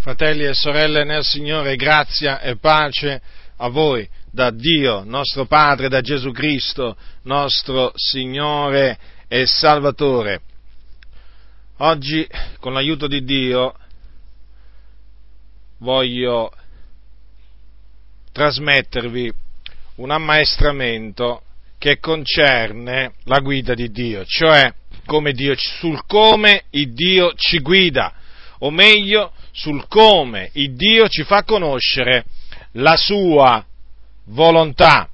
Fratelli e sorelle nel Signore, grazia e pace a voi da Dio, nostro Padre, da Gesù Cristo, nostro Signore e Salvatore. Oggi, con l'aiuto di Dio, voglio trasmettervi un ammaestramento che concerne la guida di Dio, cioè come Dio, sul come il Dio ci guida, o meglio sul come il Dio ci fa conoscere la sua volontà.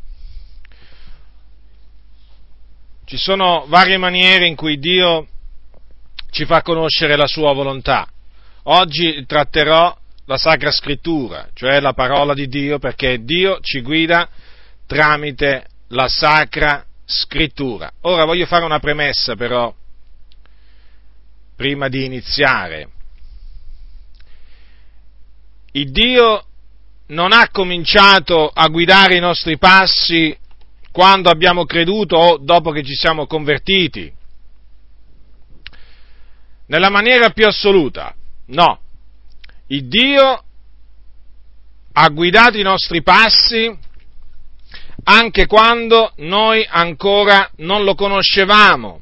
Ci sono varie maniere in cui Dio ci fa conoscere la sua volontà. Oggi tratterò la Sacra Scrittura, cioè la parola di Dio, perché Dio ci guida tramite la Sacra Scrittura. Ora voglio fare una premessa però, prima di iniziare. Il Dio non ha cominciato a guidare i nostri passi quando abbiamo creduto o dopo che ci siamo convertiti. Nella maniera più assoluta, no. Il Dio ha guidato i nostri passi anche quando noi ancora non lo conoscevamo,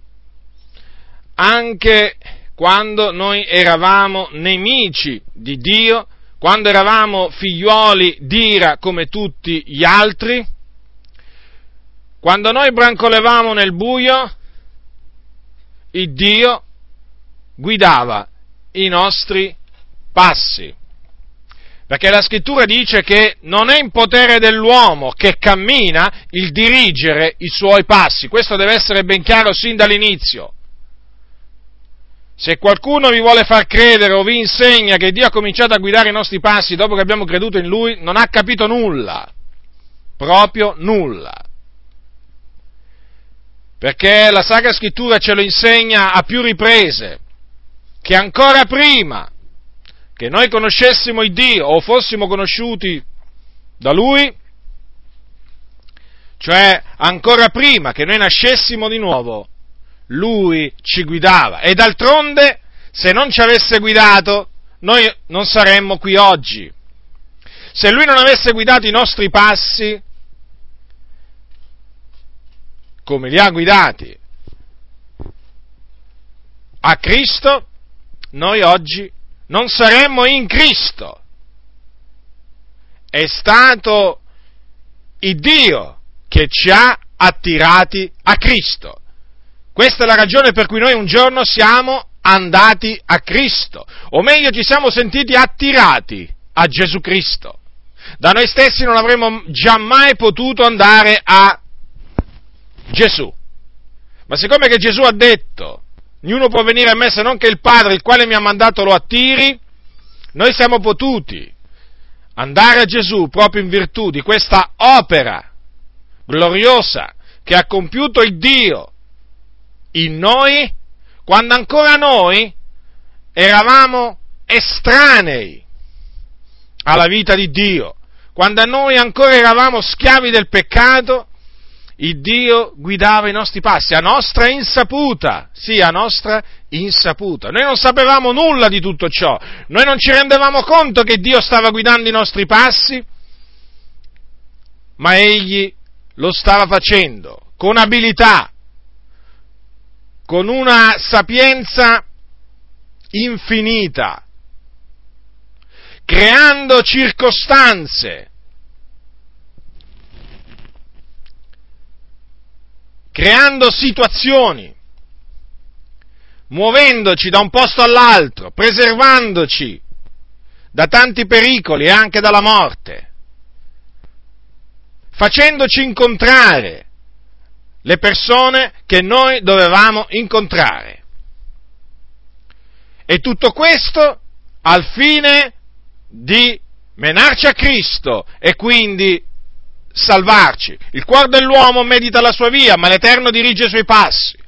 anche quando noi eravamo nemici di Dio quando eravamo figliuoli d'ira come tutti gli altri, quando noi brancolevamo nel buio, il Dio guidava i nostri passi. Perché la scrittura dice che non è in potere dell'uomo che cammina il dirigere i suoi passi. Questo deve essere ben chiaro sin dall'inizio. Se qualcuno vi vuole far credere o vi insegna che Dio ha cominciato a guidare i nostri passi dopo che abbiamo creduto in Lui, non ha capito nulla, proprio nulla. Perché la Sacra Scrittura ce lo insegna a più riprese, che ancora prima che noi conoscessimo il Dio o fossimo conosciuti da Lui, cioè ancora prima che noi nascessimo di nuovo, lui ci guidava. E d'altronde, se non ci avesse guidato, noi non saremmo qui oggi. Se lui non avesse guidato i nostri passi, come li ha guidati a Cristo, noi oggi non saremmo in Cristo. È stato il Dio che ci ha attirati a Cristo. Questa è la ragione per cui noi un giorno siamo andati a Cristo, o meglio ci siamo sentiti attirati a Gesù Cristo. Da noi stessi non avremmo mai potuto andare a Gesù. Ma siccome che Gesù ha detto, ognuno può venire a me se non che il Padre, il quale mi ha mandato, lo attiri, noi siamo potuti andare a Gesù proprio in virtù di questa opera gloriosa che ha compiuto il Dio in noi quando ancora noi eravamo estranei alla vita di Dio, quando noi ancora eravamo schiavi del peccato, il Dio guidava i nostri passi a nostra insaputa, sì, a nostra insaputa. Noi non sapevamo nulla di tutto ciò, noi non ci rendevamo conto che Dio stava guidando i nostri passi, ma Egli lo stava facendo con abilità, con una sapienza infinita, creando circostanze, creando situazioni, muovendoci da un posto all'altro, preservandoci da tanti pericoli e anche dalla morte, facendoci incontrare le persone che noi dovevamo incontrare. E tutto questo al fine di menarci a Cristo e quindi salvarci. Il cuore dell'uomo medita la sua via, ma l'Eterno dirige i suoi passi.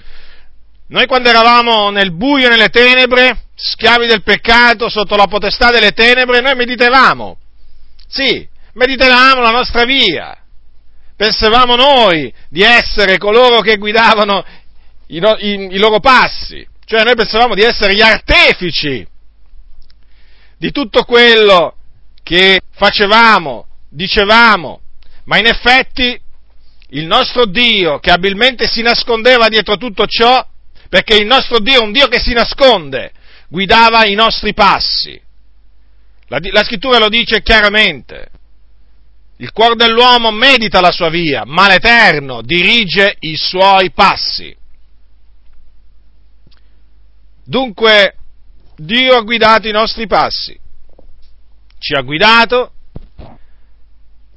Noi quando eravamo nel buio e nelle tenebre, schiavi del peccato, sotto la potestà delle tenebre, noi meditavamo. Sì, meditavamo la nostra via pensavamo noi di essere coloro che guidavano i, i, i loro passi, cioè noi pensavamo di essere gli artefici di tutto quello che facevamo, dicevamo, ma in effetti il nostro Dio, che abilmente si nascondeva dietro tutto ciò, perché il nostro Dio è un Dio che si nasconde, guidava i nostri passi. La, la scrittura lo dice chiaramente. Il cuore dell'uomo medita la sua via, ma l'Eterno dirige i suoi passi. Dunque, Dio ha guidato i nostri passi, ci ha guidato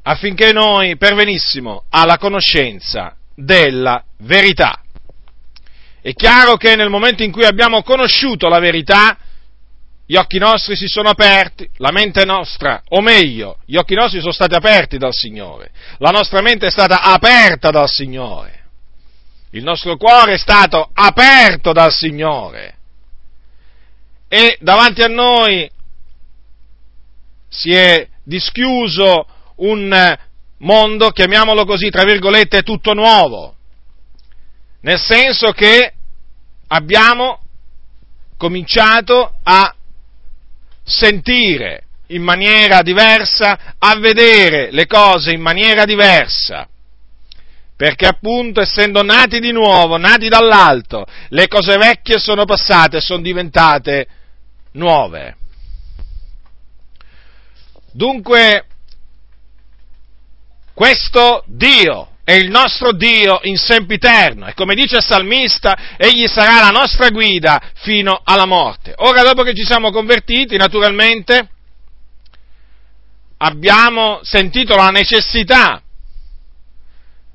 affinché noi pervenissimo alla conoscenza della verità. È chiaro che nel momento in cui abbiamo conosciuto la verità, gli occhi nostri si sono aperti, la mente nostra, o meglio, gli occhi nostri sono stati aperti dal Signore, la nostra mente è stata aperta dal Signore, il nostro cuore è stato aperto dal Signore. E davanti a noi si è dischiuso un mondo, chiamiamolo così, tra virgolette, tutto nuovo, nel senso che abbiamo cominciato a sentire in maniera diversa, a vedere le cose in maniera diversa. Perché appunto, essendo nati di nuovo, nati dall'alto, le cose vecchie sono passate sono diventate nuove. Dunque, questo Dio è il nostro Dio in sempiterno e come dice il salmista, egli sarà la nostra guida fino alla morte. Ora, dopo che ci siamo convertiti, naturalmente, abbiamo sentito la necessità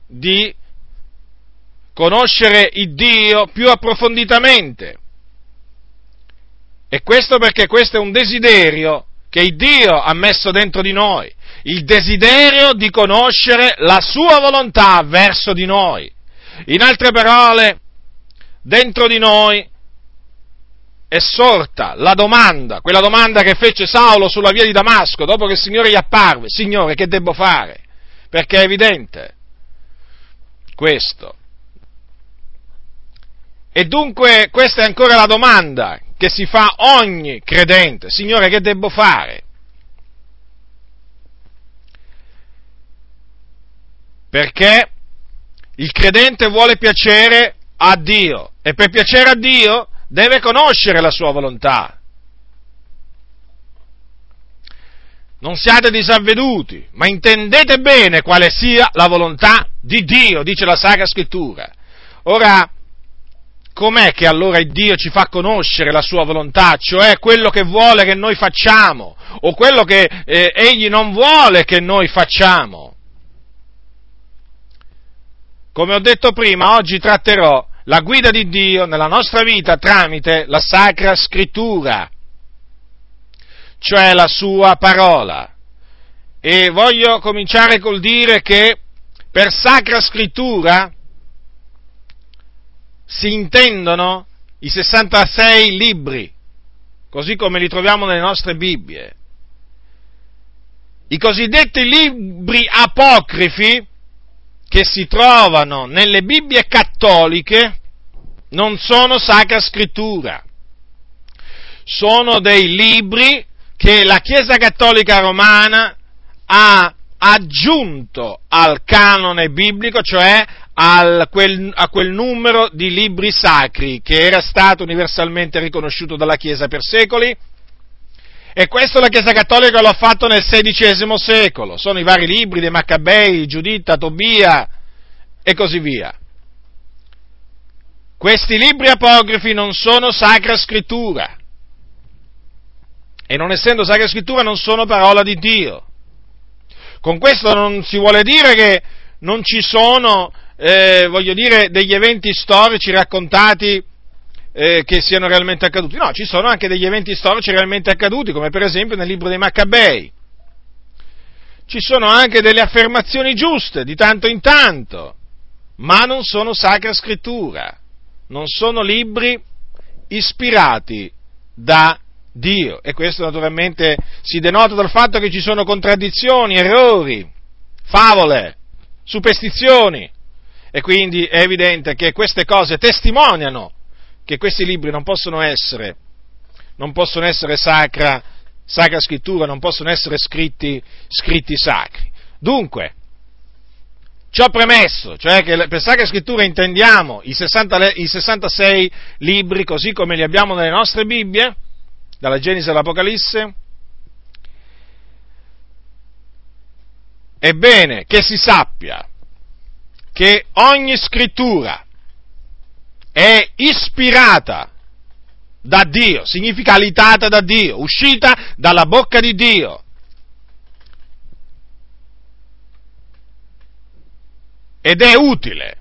di conoscere il Dio più approfonditamente. E questo perché questo è un desiderio che il Dio ha messo dentro di noi il desiderio di conoscere la sua volontà verso di noi. In altre parole, dentro di noi è sorta la domanda, quella domanda che fece Saulo sulla via di Damasco dopo che il Signore gli apparve, Signore che devo fare? Perché è evidente questo. E dunque questa è ancora la domanda che si fa ogni credente, Signore che devo fare? Perché il credente vuole piacere a Dio e per piacere a Dio deve conoscere la sua volontà. Non siate disavveduti, ma intendete bene quale sia la volontà di Dio, dice la Sacra Scrittura. Ora, com'è che allora Dio ci fa conoscere la sua volontà, cioè quello che vuole che noi facciamo o quello che eh, Egli non vuole che noi facciamo? Come ho detto prima, oggi tratterò la guida di Dio nella nostra vita tramite la Sacra Scrittura, cioè la sua parola. E voglio cominciare col dire che per Sacra Scrittura si intendono i 66 libri, così come li troviamo nelle nostre Bibbie. I cosiddetti libri apocrifi che si trovano nelle Bibbie cattoliche non sono sacra scrittura, sono dei libri che la Chiesa cattolica romana ha aggiunto al canone biblico, cioè quel, a quel numero di libri sacri che era stato universalmente riconosciuto dalla Chiesa per secoli e questo la Chiesa Cattolica lo ha fatto nel XVI secolo. Sono i vari libri dei Maccabei, Giuditta, Tobia e così via. Questi libri apocrifi non sono sacra scrittura. E non essendo sacra scrittura non sono parola di Dio. Con questo non si vuole dire che non ci sono, eh, voglio dire, degli eventi storici raccontati eh, che siano realmente accaduti. No, ci sono anche degli eventi storici realmente accaduti, come per esempio nel libro dei Maccabei. Ci sono anche delle affermazioni giuste di tanto in tanto, ma non sono sacra scrittura, non sono libri ispirati da Dio. E questo naturalmente si denota dal fatto che ci sono contraddizioni, errori, favole, superstizioni. E quindi è evidente che queste cose testimoniano che questi libri non possono essere, non possono essere sacra Sacra Scrittura, non possono essere scritti, scritti sacri. Dunque, Ciò premesso, cioè che per Sacra Scrittura intendiamo i, 60, i 66 libri così come li abbiamo nelle nostre Bibbie, dalla Genesi all'Apocalisse, è bene che si sappia che ogni scrittura è ispirata da Dio, significa alitata da Dio, uscita dalla bocca di Dio. Ed è utile,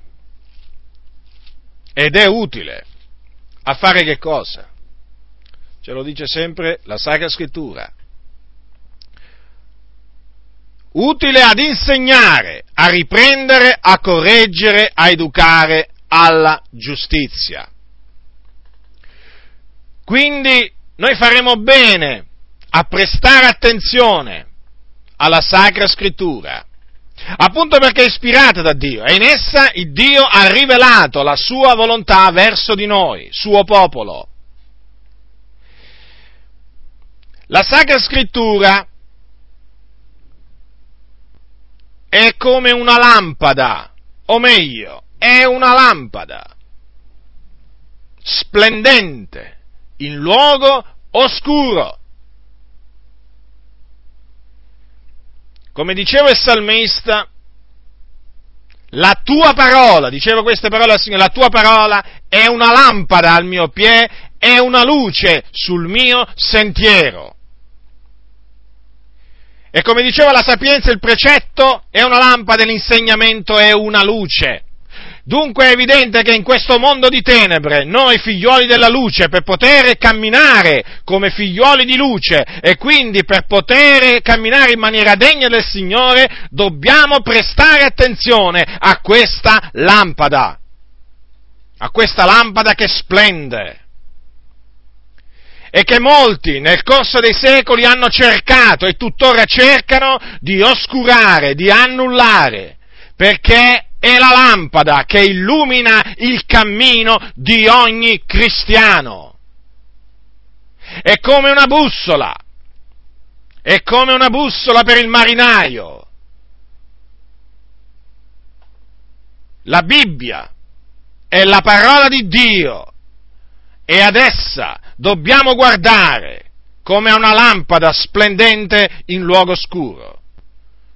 ed è utile a fare che cosa? Ce lo dice sempre la Sacra Scrittura. Utile ad insegnare, a riprendere, a correggere, a educare alla giustizia. Quindi noi faremo bene a prestare attenzione alla Sacra Scrittura appunto perché è ispirata da Dio e in essa il Dio ha rivelato la sua volontà verso di noi, suo popolo. La Sacra Scrittura è come una lampada, o meglio, è una lampada splendente in luogo oscuro come diceva il salmista, la tua parola, diceva queste parole al Signore, la tua parola è una lampada al mio piede, è una luce sul mio sentiero. E come diceva la sapienza, il precetto è una lampada, l'insegnamento è una luce. Dunque è evidente che in questo mondo di tenebre noi figlioli della luce per poter camminare come figlioli di luce e quindi per poter camminare in maniera degna del Signore dobbiamo prestare attenzione a questa lampada, a questa lampada che splende e che molti nel corso dei secoli hanno cercato e tuttora cercano di oscurare, di annullare, perché è la lampada che illumina il cammino di ogni cristiano. È come una bussola, è come una bussola per il marinaio. La Bibbia è la parola di Dio e ad essa dobbiamo guardare come a una lampada splendente in luogo scuro.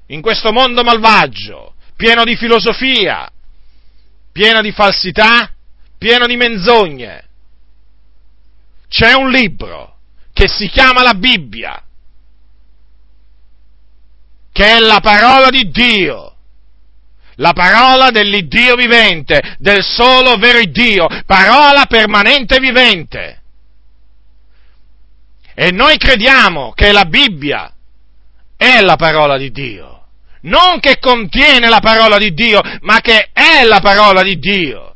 In questo mondo malvagio, pieno di filosofia, pieno di falsità, pieno di menzogne. C'è un libro che si chiama la Bibbia, che è la parola di Dio, la parola dell'Iddio vivente, del solo vero Dio, parola permanente vivente. E noi crediamo che la Bibbia è la parola di Dio non che contiene la parola di Dio, ma che è la parola di Dio.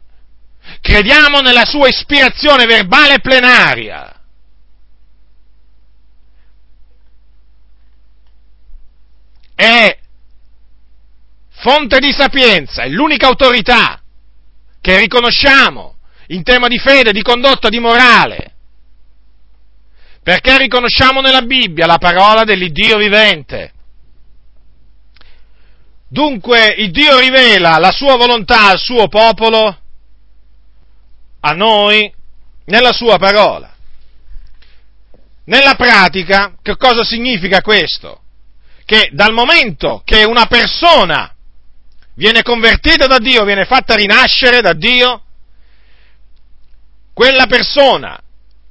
Crediamo nella sua ispirazione verbale plenaria. È fonte di sapienza, è l'unica autorità che riconosciamo in tema di fede, di condotta, di morale. Perché riconosciamo nella Bibbia la parola dell'Iddio vivente Dunque il Dio rivela la sua volontà al suo popolo, a noi, nella sua parola. Nella pratica, che cosa significa questo? Che dal momento che una persona viene convertita da Dio, viene fatta rinascere da Dio, quella persona,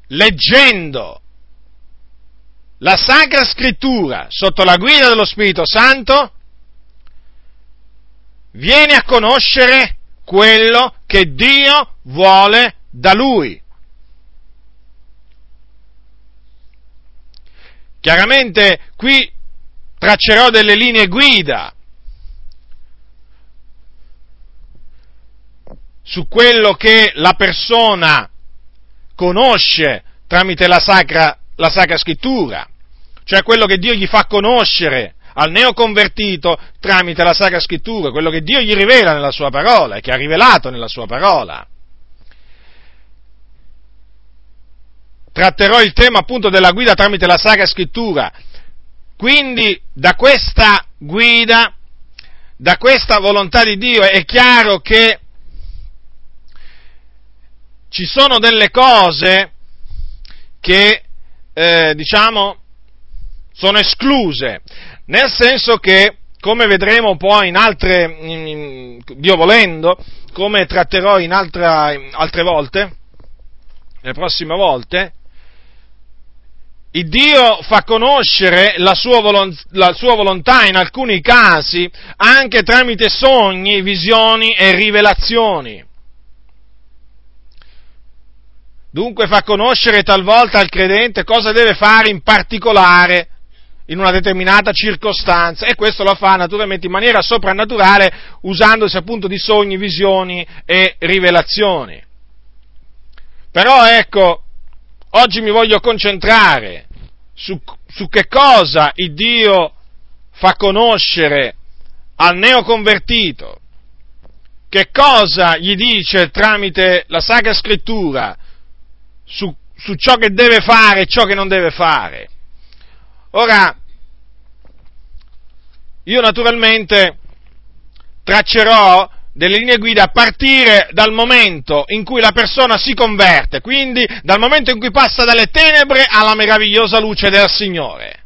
leggendo la Sacra Scrittura sotto la guida dello Spirito Santo, viene a conoscere quello che Dio vuole da lui. Chiaramente qui traccerò delle linee guida su quello che la persona conosce tramite la sacra, la sacra scrittura, cioè quello che Dio gli fa conoscere al neoconvertito tramite la Sacra Scrittura, quello che Dio gli rivela nella sua parola e che ha rivelato nella sua parola. tratterò il tema appunto della guida tramite la Sacra Scrittura. Quindi da questa guida, da questa volontà di Dio è chiaro che ci sono delle cose che, eh, diciamo, sono escluse, nel senso che, come vedremo poi in altre, in, Dio volendo, come tratterò in, altra, in altre volte, le prossime volte, il Dio fa conoscere la sua, volontà, la sua, volontà in alcuni casi anche tramite sogni, visioni e rivelazioni. Dunque fa conoscere talvolta al credente cosa deve fare in particolare in una determinata circostanza e questo lo fa naturalmente in maniera soprannaturale usandosi appunto di sogni, visioni e rivelazioni. Però ecco, oggi mi voglio concentrare su, su che cosa il Dio fa conoscere al neoconvertito, che cosa gli dice tramite la Sacra Scrittura su, su ciò che deve fare e ciò che non deve fare. Ora, io naturalmente traccerò delle linee guida a partire dal momento in cui la persona si converte, quindi dal momento in cui passa dalle tenebre alla meravigliosa luce del Signore.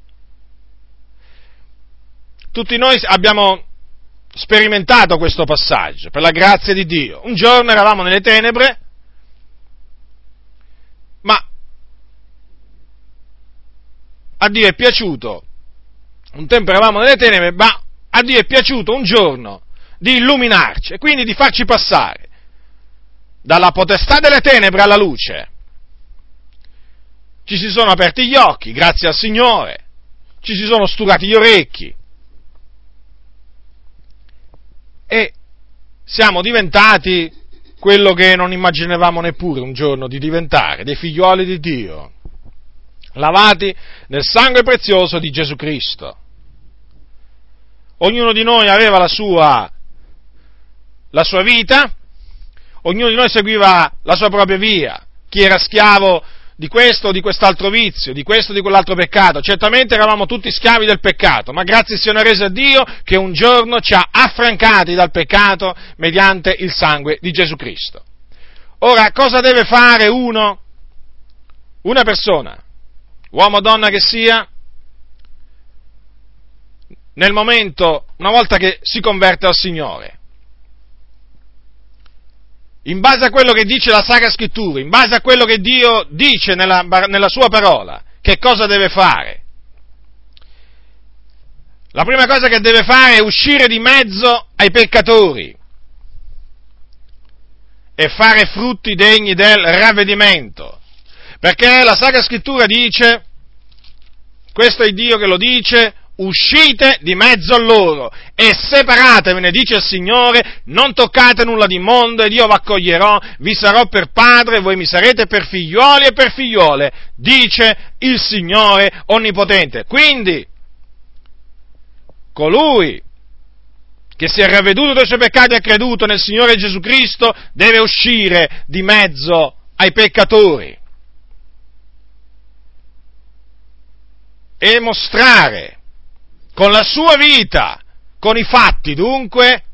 Tutti noi abbiamo sperimentato questo passaggio, per la grazia di Dio. Un giorno eravamo nelle tenebre, ma a Dio è piaciuto, un tempo eravamo nelle tenebre, ma a Dio è piaciuto un giorno di illuminarci e quindi di farci passare dalla potestà delle tenebre alla luce. Ci si sono aperti gli occhi, grazie al Signore, ci si sono sturati gli orecchi. E siamo diventati quello che non immaginavamo neppure un giorno di diventare, dei figlioli di Dio, lavati nel sangue prezioso di Gesù Cristo. Ognuno di noi aveva la sua, la sua vita, ognuno di noi seguiva la sua propria via, chi era schiavo di questo o di quest'altro vizio, di questo o di quell'altro peccato. Certamente eravamo tutti schiavi del peccato, ma grazie siano rese a Dio che un giorno ci ha affrancati dal peccato mediante il sangue di Gesù Cristo. Ora, cosa deve fare uno? Una persona, uomo o donna che sia, nel momento, una volta che si converte al Signore in base a quello che dice la Sacra Scrittura, in base a quello che Dio dice nella, nella sua parola, che cosa deve fare? La prima cosa che deve fare è uscire di mezzo ai peccatori e fare frutti degni del ravvedimento. Perché la Sacra Scrittura dice, questo è Dio che lo dice, uscite di mezzo a loro e separatevene, dice il Signore, non toccate nulla di mondo ed io vi accoglierò, vi sarò per padre, voi mi sarete per figlioli e per figliole, dice il Signore Onnipotente. Quindi, colui che si è ravveduto dei suoi peccati e ha creduto nel Signore Gesù Cristo deve uscire di mezzo ai peccatori e mostrare con la sua vita, con i fatti dunque,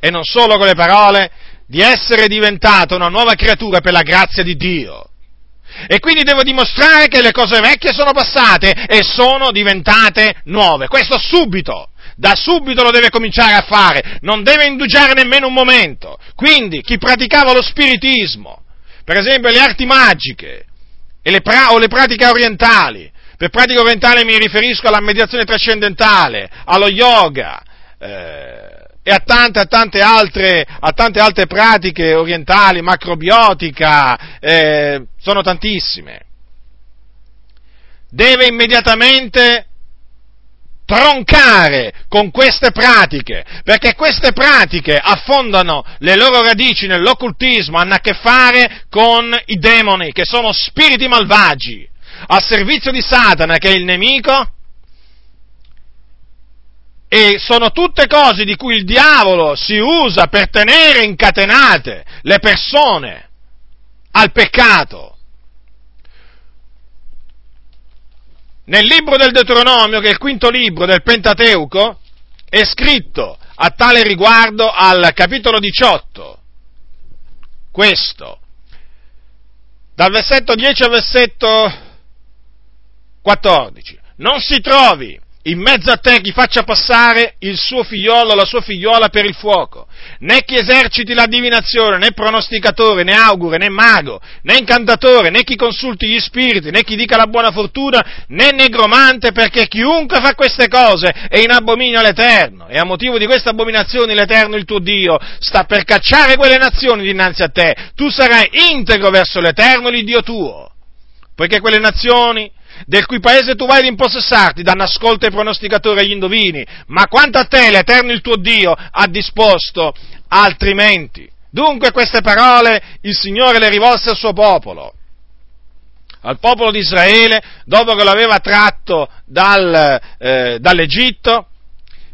e non solo con le parole, di essere diventato una nuova creatura per la grazia di Dio. E quindi devo dimostrare che le cose vecchie sono passate e sono diventate nuove. Questo subito. Da subito lo deve cominciare a fare, non deve indugiare nemmeno un momento. Quindi chi praticava lo spiritismo, per esempio le arti magiche le pra- o le pratiche orientali, per pratica orientale mi riferisco alla mediazione trascendentale, allo yoga eh, e a tante, a, tante altre, a tante, altre, pratiche orientali, macrobiotica, eh, sono tantissime. Deve immediatamente troncare con queste pratiche, perché queste pratiche affondano le loro radici nell'occultismo, hanno a che fare con i demoni, che sono spiriti malvagi al servizio di Satana che è il nemico e sono tutte cose di cui il diavolo si usa per tenere incatenate le persone al peccato. nel libro del Deuteronomio, che è il quinto libro del Pentateuco, è scritto a tale riguardo al capitolo 18 questo, dal versetto 10 al versetto 14. Non si trovi in mezzo a te chi faccia passare il suo figliolo o la sua figliuola per il fuoco, né chi eserciti la divinazione, né pronosticatore, né augure, né mago, né incantatore, né chi consulti gli spiriti, né chi dica la buona fortuna, né negromante, perché chiunque fa queste cose è in abominio all'Eterno, e a motivo di queste abominazioni l'Eterno, il tuo Dio, sta per cacciare quelle nazioni dinanzi a te, tu sarai integro verso l'Eterno, l'Iddio tuo, poiché quelle nazioni del cui paese tu vai ad impossessarti, danno ascolto ai pronosticatori e agli indovini, ma quanto a te l'Eterno il tuo Dio ha disposto altrimenti. Dunque queste parole il Signore le rivolse al suo popolo, al popolo di Israele, dopo che lo aveva tratto dal, eh, dall'Egitto,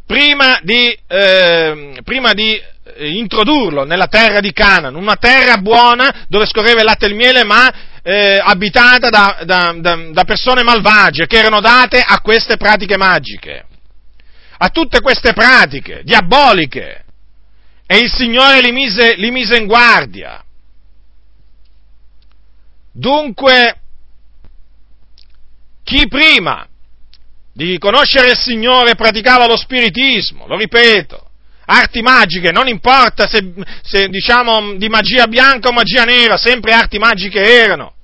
prima di, eh, prima di introdurlo nella terra di Canaan, una terra buona dove scorreva il latte e il miele, ma eh, abitata da, da, da, da persone malvagie che erano date a queste pratiche magiche, a tutte queste pratiche diaboliche. E il Signore li mise, li mise in guardia. Dunque, chi prima di conoscere il Signore praticava lo spiritismo, lo ripeto, arti magiche, non importa se, se, diciamo di magia bianca o magia nera, sempre arti magiche erano.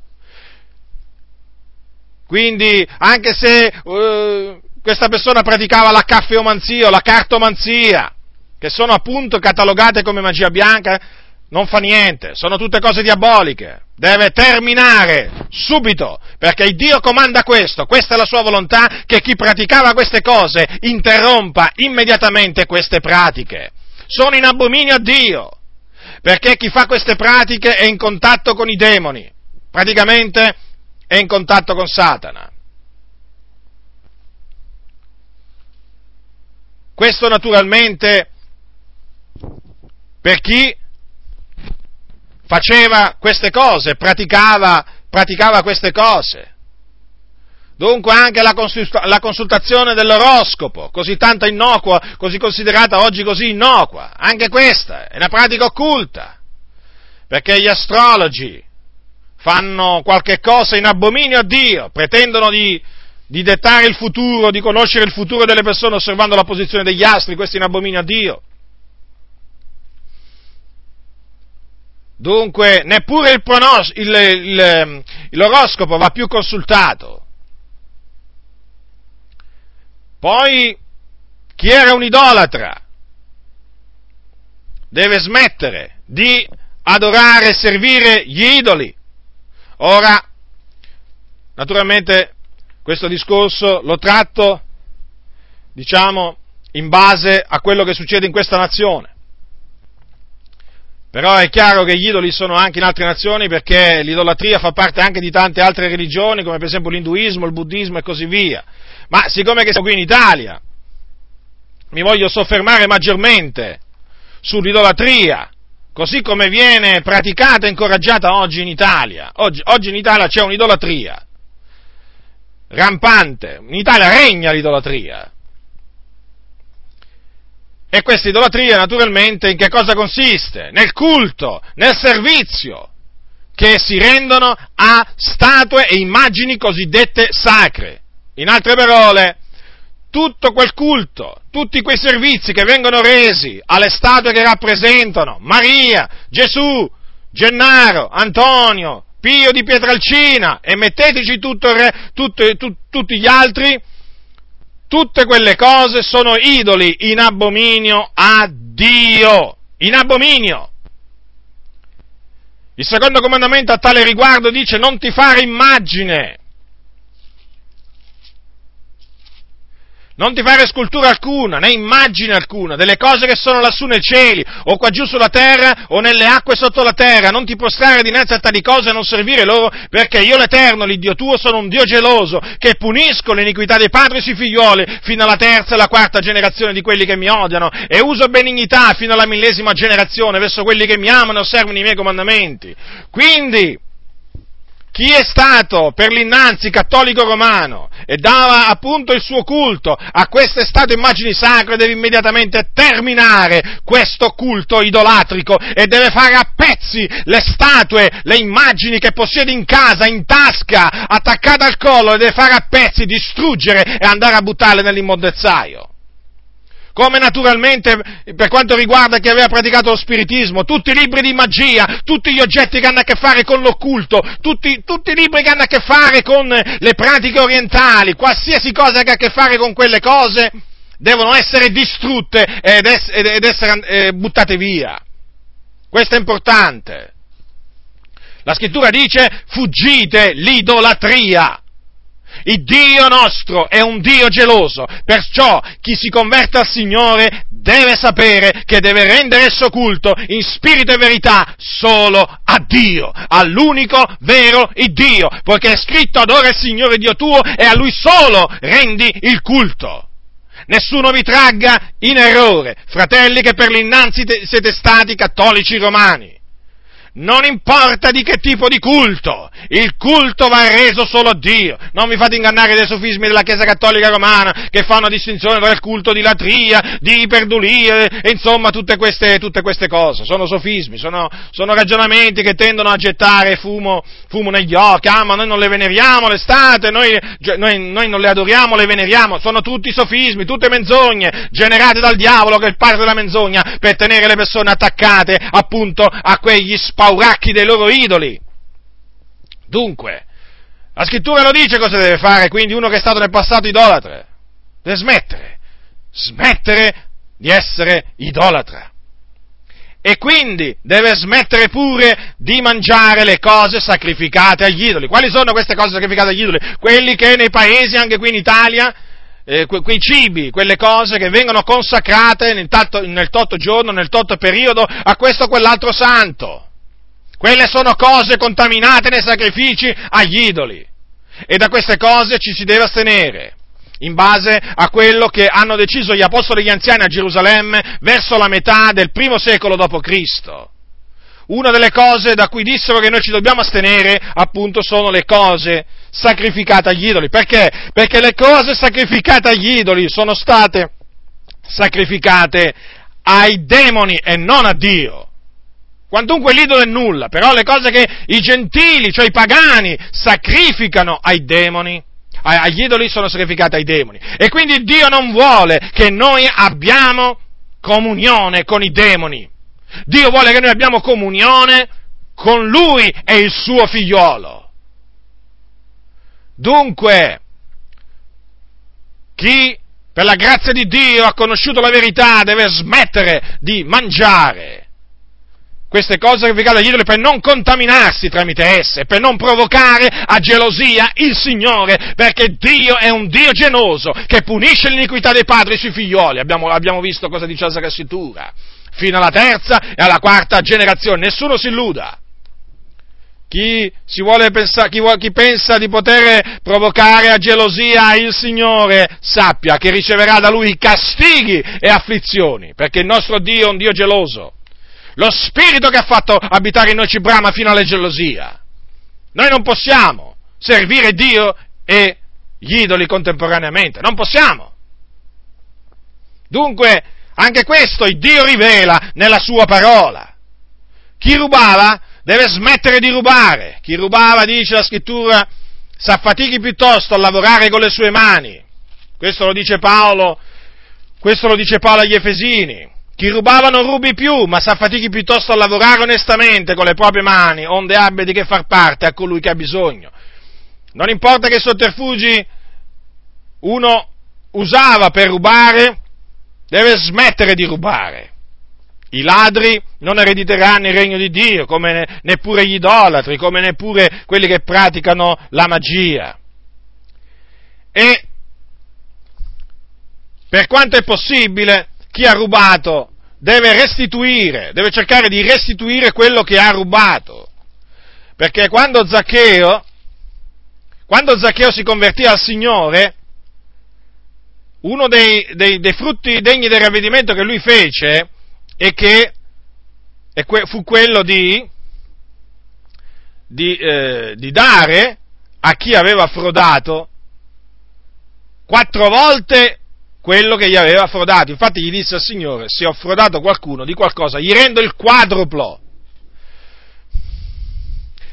Quindi, anche se uh, questa persona praticava la caffeomanzia o la cartomanzia, che sono appunto catalogate come magia bianca, non fa niente, sono tutte cose diaboliche. Deve terminare subito, perché Dio comanda questo, questa è la sua volontà, che chi praticava queste cose interrompa immediatamente queste pratiche. Sono in abominio a Dio, perché chi fa queste pratiche è in contatto con i demoni, praticamente è in contatto con Satana. Questo naturalmente per chi faceva queste cose, praticava, praticava queste cose. Dunque anche la, consulta- la, consultazione dell'oroscopo, così tanto innocua, così considerata oggi così innocua, anche questa è una pratica occulta, perché gli astrologi fanno qualche cosa in abominio a Dio, pretendono di, di dettare il futuro, di conoscere il futuro delle persone osservando la posizione degli astri, questo in abominio a Dio. Dunque, neppure il pronos- il, il, l'oroscopo va più consultato. Poi, chi era un idolatra deve smettere di adorare e servire gli idoli. Ora, naturalmente, questo discorso lo tratto, diciamo, in base a quello che succede in questa nazione. Però è chiaro che gli idoli sono anche in altre nazioni perché l'idolatria fa parte anche di tante altre religioni, come per esempio l'induismo, il buddismo e così via. Ma siccome che siamo qui in Italia, mi voglio soffermare maggiormente sull'idolatria, così come viene praticata e incoraggiata oggi in Italia. Oggi, oggi in Italia c'è un'idolatria rampante, in Italia regna l'idolatria. E questa idolatria naturalmente in che cosa consiste? Nel culto, nel servizio che si rendono a statue e immagini cosiddette sacre. In altre parole, tutto quel culto, tutti quei servizi che vengono resi alle statue che rappresentano Maria, Gesù, Gennaro, Antonio, Pio di Pietralcina e metteteci tutto tutto, tu, tutti gli altri, tutte quelle cose sono idoli in abominio a Dio, in abominio. Il secondo comandamento a tale riguardo dice non ti fare immagine Non ti fare scultura alcuna, né immagine alcuna, delle cose che sono lassù nei cieli, o qua giù sulla terra, o nelle acque sotto la terra. Non ti prostrare dinanzi a tali cose e non servire loro, perché io l'Eterno, l'Iddio tuo, sono un Dio geloso, che punisco l'iniquità dei padri sui figlioli, fino alla terza e alla quarta generazione di quelli che mi odiano, e uso benignità fino alla millesima generazione verso quelli che mi amano e osservano i miei comandamenti. Quindi, chi è stato per l'innanzi cattolico romano e dava appunto il suo culto a queste statue immagini sacre deve immediatamente terminare questo culto idolatrico e deve fare a pezzi le statue, le immagini che possiede in casa, in tasca, attaccate al collo, le deve fare a pezzi, distruggere e andare a buttarle nell'immondezzaio come naturalmente per quanto riguarda chi aveva praticato lo spiritismo, tutti i libri di magia, tutti gli oggetti che hanno a che fare con l'occulto, tutti, tutti i libri che hanno a che fare con le pratiche orientali, qualsiasi cosa che ha a che fare con quelle cose, devono essere distrutte ed, ess- ed essere eh, buttate via. Questo è importante. La scrittura dice fuggite l'idolatria. Il Dio nostro è un Dio geloso, perciò chi si converte al Signore deve sapere che deve rendere suo culto in spirito e verità solo a Dio, all'unico vero Dio, poiché è scritto adora il Signore Dio tuo e a Lui solo rendi il culto. Nessuno vi tragga in errore, fratelli che per l'innanzi siete stati cattolici romani. Non importa di che tipo di culto, il culto va reso solo a Dio. Non vi fate ingannare dai sofismi della Chiesa Cattolica Romana che fanno distinzione tra il culto di latria, di iperdulia e insomma tutte queste, tutte queste cose. Sono sofismi, sono, sono, ragionamenti che tendono a gettare fumo, fumo negli occhi. Ah, ma noi non le veneriamo l'estate, noi, noi, noi non le adoriamo, le veneriamo. Sono tutti sofismi, tutte menzogne generate dal diavolo che è il padre della menzogna per tenere le persone attaccate appunto a quegli spaurati pauracchi dei loro idoli. Dunque, la scrittura lo dice cosa deve fare, quindi uno che è stato nel passato idolatre. Deve smettere, smettere di essere idolatra. E quindi deve smettere pure di mangiare le cose sacrificate agli idoli. Quali sono queste cose sacrificate agli idoli? Quelli che nei paesi, anche qui in Italia, eh, que- quei cibi, quelle cose che vengono consacrate nel, tatto, nel totto giorno, nel totto periodo, a questo o quell'altro santo. Quelle sono cose contaminate nei sacrifici agli idoli. E da queste cose ci si deve astenere, in base a quello che hanno deciso gli apostoli e gli anziani a Gerusalemme verso la metà del primo secolo d.C. Una delle cose da cui dissero che noi ci dobbiamo astenere, appunto, sono le cose sacrificate agli idoli. Perché? Perché le cose sacrificate agli idoli sono state sacrificate ai demoni e non a Dio. Quantunque l'idolo è nulla, però le cose che i gentili, cioè i pagani, sacrificano ai demoni, agli idoli sono sacrificate ai demoni. E quindi Dio non vuole che noi abbiamo comunione con i demoni. Dio vuole che noi abbiamo comunione con Lui e il suo figliolo. Dunque, chi per la grazia di Dio ha conosciuto la verità deve smettere di mangiare queste cose sacrificate agli idoli per non contaminarsi tramite esse, per non provocare a gelosia il Signore, perché Dio è un Dio geloso che punisce l'iniquità dei padri sui figlioli. Abbiamo, abbiamo visto cosa dice la Sacra Scrittura. Fino alla terza e alla quarta generazione. Nessuno si illuda. Chi, pensa, chi, chi, pensa di poter provocare a gelosia il Signore sappia che riceverà da Lui castighi e afflizioni, perché il nostro Dio è un Dio geloso. Lo spirito che ha fatto abitare in noi ci brama fino alla gelosia. Noi non possiamo servire Dio e gli idoli contemporaneamente, non possiamo. Dunque, anche questo il Dio rivela nella sua parola. Chi rubava deve smettere di rubare. Chi rubava, dice la scrittura, s'affatichi piuttosto a lavorare con le sue mani. Questo lo dice Paolo, questo lo dice Paolo agli Efesini. Chi rubava non rubi più, ma s'affatichi piuttosto a lavorare onestamente con le proprie mani, onde abbia di che far parte a colui che ha bisogno. Non importa che sotterfugi uno usava per rubare, deve smettere di rubare. I ladri non erediteranno il regno di Dio, come neppure gli idolatri, come neppure quelli che praticano la magia. E per quanto è possibile, chi ha rubato deve restituire, deve cercare di restituire quello che ha rubato. Perché quando Zaccheo, quando Zaccheo si convertì al Signore, uno dei, dei, dei frutti degni del ravvedimento che lui fece e che e que, fu quello di di, eh, di dare a chi aveva frodato quattro volte quello che gli aveva frodato. Infatti gli disse al Signore, se ho frodato qualcuno di qualcosa, gli rendo il quadruplo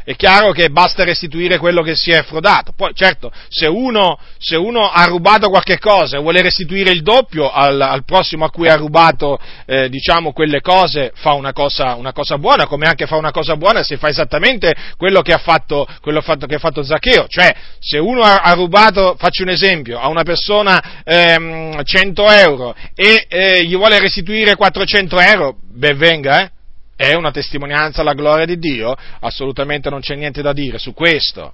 è chiaro che basta restituire quello che si è frodato. Poi, certo, se uno, se uno ha rubato qualche cosa e vuole restituire il doppio al, al prossimo a cui ha rubato, eh, diciamo, quelle cose, fa una cosa, una cosa, buona, come anche fa una cosa buona se fa esattamente quello che ha fatto, quello fatto, che ha fatto Zaccheo. Cioè, se uno ha, ha, rubato, faccio un esempio, a una persona ehm, 100 euro e eh, gli vuole restituire 400 euro, ben venga, eh? È una testimonianza alla gloria di Dio? Assolutamente non c'è niente da dire su questo.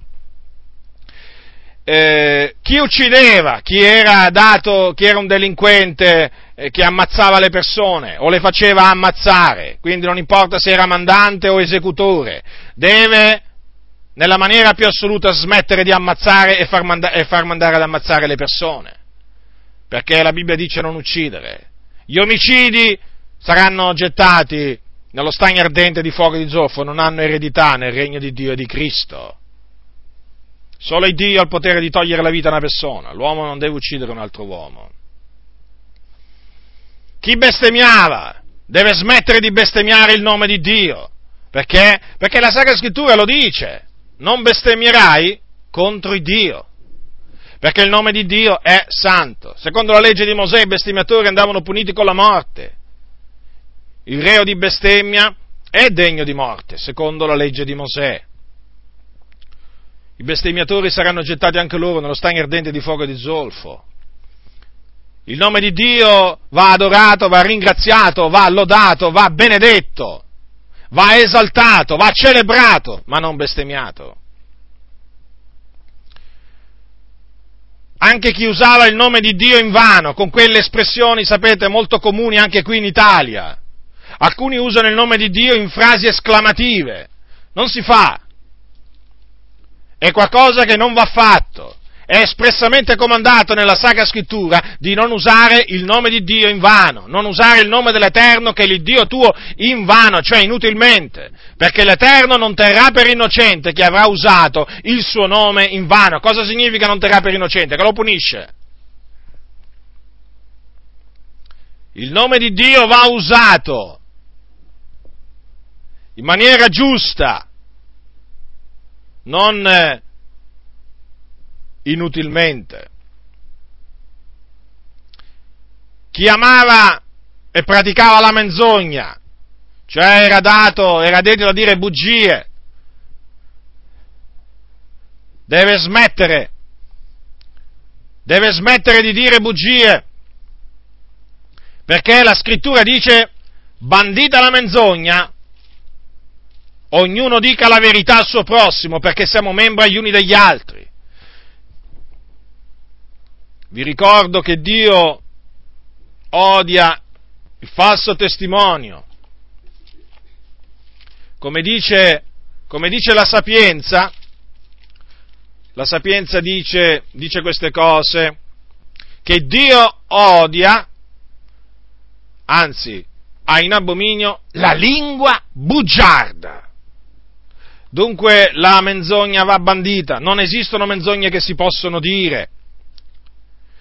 Eh, chi uccideva, chi era, dato, chi era un delinquente eh, che ammazzava le persone o le faceva ammazzare, quindi non importa se era mandante o esecutore, deve nella maniera più assoluta smettere di ammazzare e far, manda- e far mandare ad ammazzare le persone, perché la Bibbia dice non uccidere. Gli omicidi saranno gettati nello stagno ardente di fuoco di zolfo non hanno eredità nel regno di Dio e di Cristo. Solo il Dio ha il potere di togliere la vita a una persona, l'uomo non deve uccidere un altro uomo. Chi bestemmiava deve smettere di bestemmiare il nome di Dio, perché? Perché la Sacra Scrittura lo dice, non bestemmierai contro il Dio, perché il nome di Dio è santo. Secondo la legge di Mosè i bestemmiatori andavano puniti con la morte il reo di bestemmia è degno di morte, secondo la legge di Mosè. I bestemmiatori saranno gettati anche loro nello stagno ardente di fuoco e di zolfo. Il nome di Dio va adorato, va ringraziato, va lodato, va benedetto, va esaltato, va celebrato, ma non bestemmiato. Anche chi usava il nome di Dio in vano, con quelle espressioni, sapete, molto comuni anche qui in Italia, Alcuni usano il nome di Dio in frasi esclamative. Non si fa. È qualcosa che non va fatto. È espressamente comandato nella Sacra Scrittura di non usare il nome di Dio in vano, non usare il nome dell'Eterno che è il Dio tuo in vano, cioè inutilmente, perché l'Eterno non terrà per innocente chi avrà usato il suo nome in vano. Cosa significa non terrà per innocente? Che lo punisce. Il nome di Dio va usato in maniera giusta, non eh, inutilmente. Chi amava e praticava la menzogna, cioè era dato, era detto da dire bugie, deve smettere, deve smettere di dire bugie, perché la scrittura dice bandita la menzogna, ognuno dica la verità al suo prossimo perché siamo membri gli uni degli altri. Vi ricordo che Dio odia il falso testimonio. Come dice, come dice la sapienza, la sapienza dice, dice queste cose, che Dio odia, anzi ha in abominio la lingua bugiarda. Dunque la menzogna va bandita, non esistono menzogne che si possono dire.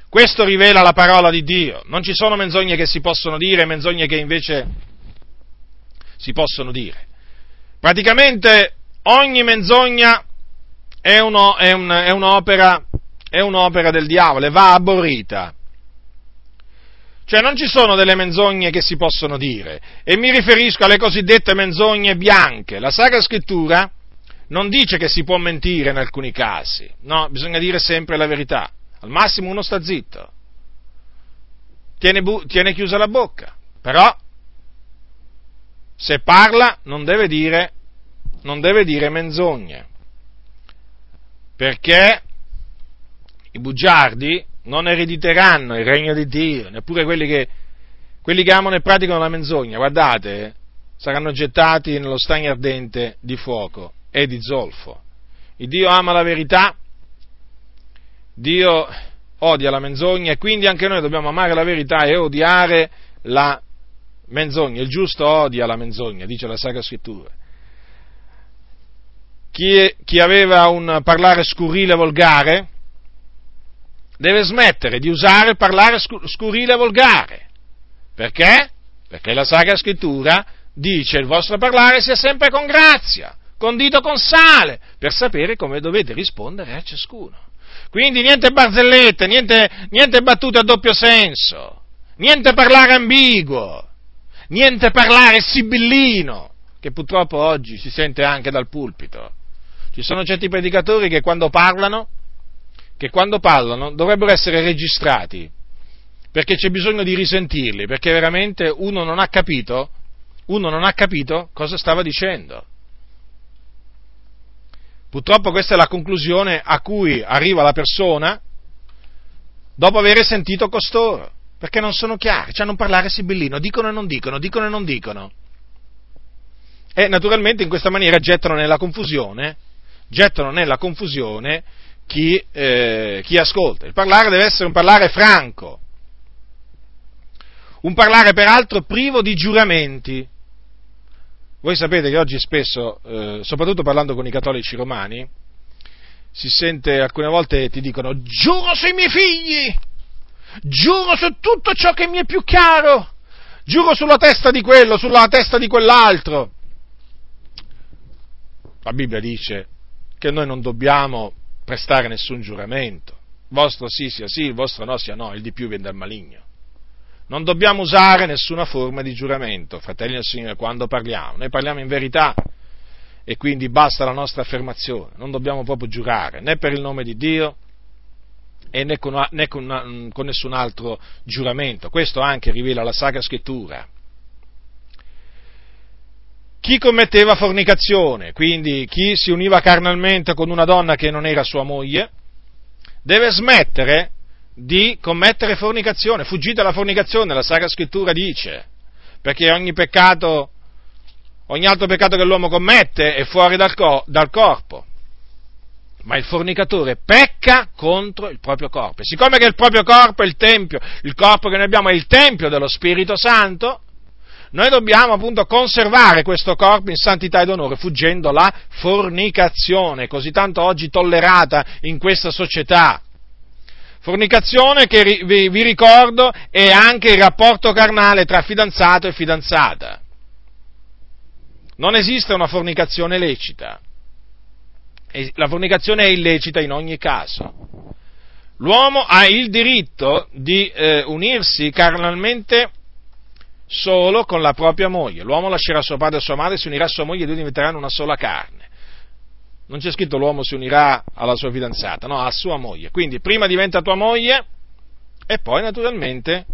Questo rivela la parola di Dio, non ci sono menzogne che si possono dire menzogne che invece si possono dire. Praticamente ogni menzogna è, uno, è, un, è, un'opera, è un'opera del diavolo e va aborrita. Cioè non ci sono delle menzogne che si possono dire e mi riferisco alle cosiddette menzogne bianche. La Sacra Scrittura non dice che si può mentire in alcuni casi, no, bisogna dire sempre la verità. Al massimo uno sta zitto, tiene, bu- tiene chiusa la bocca, però se parla non deve dire, non deve dire menzogne, perché i bugiardi non erediteranno il regno di Dio, neppure quelli che, quelli che amano e praticano la menzogna, guardate, saranno gettati nello stagno ardente di fuoco e di zolfo. Il Dio ama la verità, Dio odia la menzogna e quindi anche noi dobbiamo amare la verità e odiare la menzogna. Il giusto odia la menzogna, dice la Sacra Scrittura. chi, chi aveva un parlare scurrile e volgare deve smettere di usare il parlare scurrile e volgare. Perché? Perché la Sacra Scrittura dice il vostro parlare sia sempre con grazia, condito con sale, per sapere come dovete rispondere a ciascuno. Quindi niente barzellette, niente, niente battute a doppio senso, niente parlare ambiguo, niente parlare sibillino, che purtroppo oggi si sente anche dal pulpito. Ci sono certi predicatori che quando parlano, che quando parlano dovrebbero essere registrati, perché c'è bisogno di risentirli, perché veramente uno non ha capito, uno non ha capito cosa stava dicendo. Purtroppo questa è la conclusione a cui arriva la persona dopo aver sentito costoro, perché non sono chiari, cioè non parlare sibillino, dicono e non dicono, dicono e non dicono. E naturalmente in questa maniera gettano nella confusione gettano nella confusione chi, eh, chi ascolta. Il parlare deve essere un parlare franco, un parlare peraltro privo di giuramenti. Voi sapete che oggi spesso, eh, soprattutto parlando con i cattolici romani, si sente alcune volte ti dicono giuro sui miei figli, giuro su tutto ciò che mi è più chiaro, giuro sulla testa di quello, sulla testa di quell'altro. La Bibbia dice che noi non dobbiamo prestare nessun giuramento. Vostro sì sia sì, il vostro no sia no, il di più viene dal maligno. Non dobbiamo usare nessuna forma di giuramento, fratelli del Signore, quando parliamo. Noi parliamo in verità e quindi basta la nostra affermazione. Non dobbiamo proprio giurare né per il nome di Dio e né con, né con, con nessun altro giuramento. Questo anche rivela la Sacra Scrittura chi commetteva fornicazione, quindi chi si univa carnalmente con una donna che non era sua moglie, deve smettere di commettere fornicazione, fuggite dalla fornicazione, la Sacra Scrittura dice, perché ogni peccato, ogni altro peccato che l'uomo commette è fuori dal, co- dal corpo, ma il fornicatore pecca contro il proprio corpo. E siccome che il proprio corpo è il tempio, il corpo che noi abbiamo è il tempio dello Spirito Santo, noi dobbiamo appunto conservare questo corpo in santità ed onore, fuggendo la fornicazione, così tanto oggi tollerata in questa società. Fornicazione che vi, vi ricordo è anche il rapporto carnale tra fidanzato e fidanzata. Non esiste una fornicazione lecita. La fornicazione è illecita in ogni caso. L'uomo ha il diritto di eh, unirsi carnalmente solo con la propria moglie. L'uomo lascerà suo padre e sua madre, si unirà a sua moglie e due diventeranno una sola carne. Non c'è scritto l'uomo si unirà alla sua fidanzata, no, a sua moglie. Quindi prima diventa tua moglie e poi naturalmente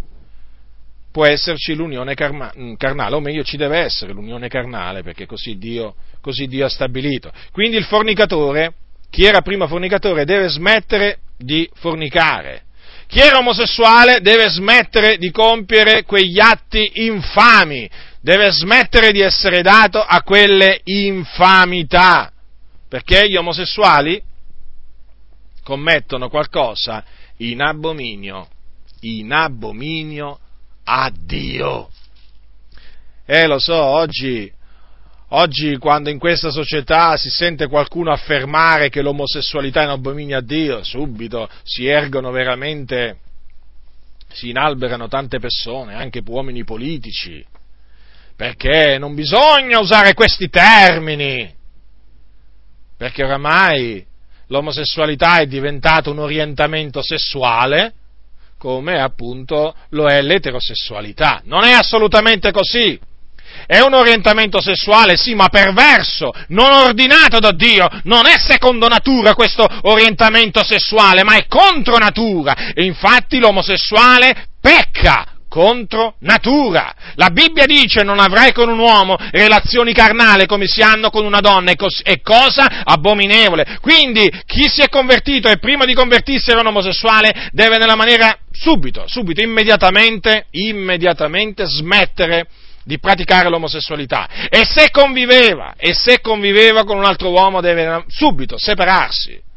può esserci l'unione mm, carnale, o meglio ci deve essere l'unione carnale perché così Dio, così Dio ha stabilito. Quindi il fornicatore, chi era prima fornicatore, deve smettere di fornicare chi era omosessuale deve smettere di compiere quegli atti infami, deve smettere di essere dato a quelle infamità, perché gli omosessuali commettono qualcosa in abominio, in abominio a Dio. Eh, lo so, oggi Oggi quando in questa società si sente qualcuno affermare che l'omosessualità è un abominio a Dio, subito si ergono veramente, si inalberano tante persone, anche uomini politici, perché non bisogna usare questi termini, perché oramai l'omosessualità è diventata un orientamento sessuale, come appunto lo è l'eterosessualità. Non è assolutamente così. È un orientamento sessuale, sì, ma perverso, non ordinato da Dio. Non è secondo natura questo orientamento sessuale, ma è contro natura. E infatti l'omosessuale pecca contro natura. La Bibbia dice non avrai con un uomo relazioni carnali come si hanno con una donna, è cosa abominevole. Quindi chi si è convertito e prima di convertirsi era un omosessuale deve nella maniera subito, subito, immediatamente, immediatamente smettere di praticare l'omosessualità e se conviveva, e se conviveva con un altro uomo deve subito separarsi.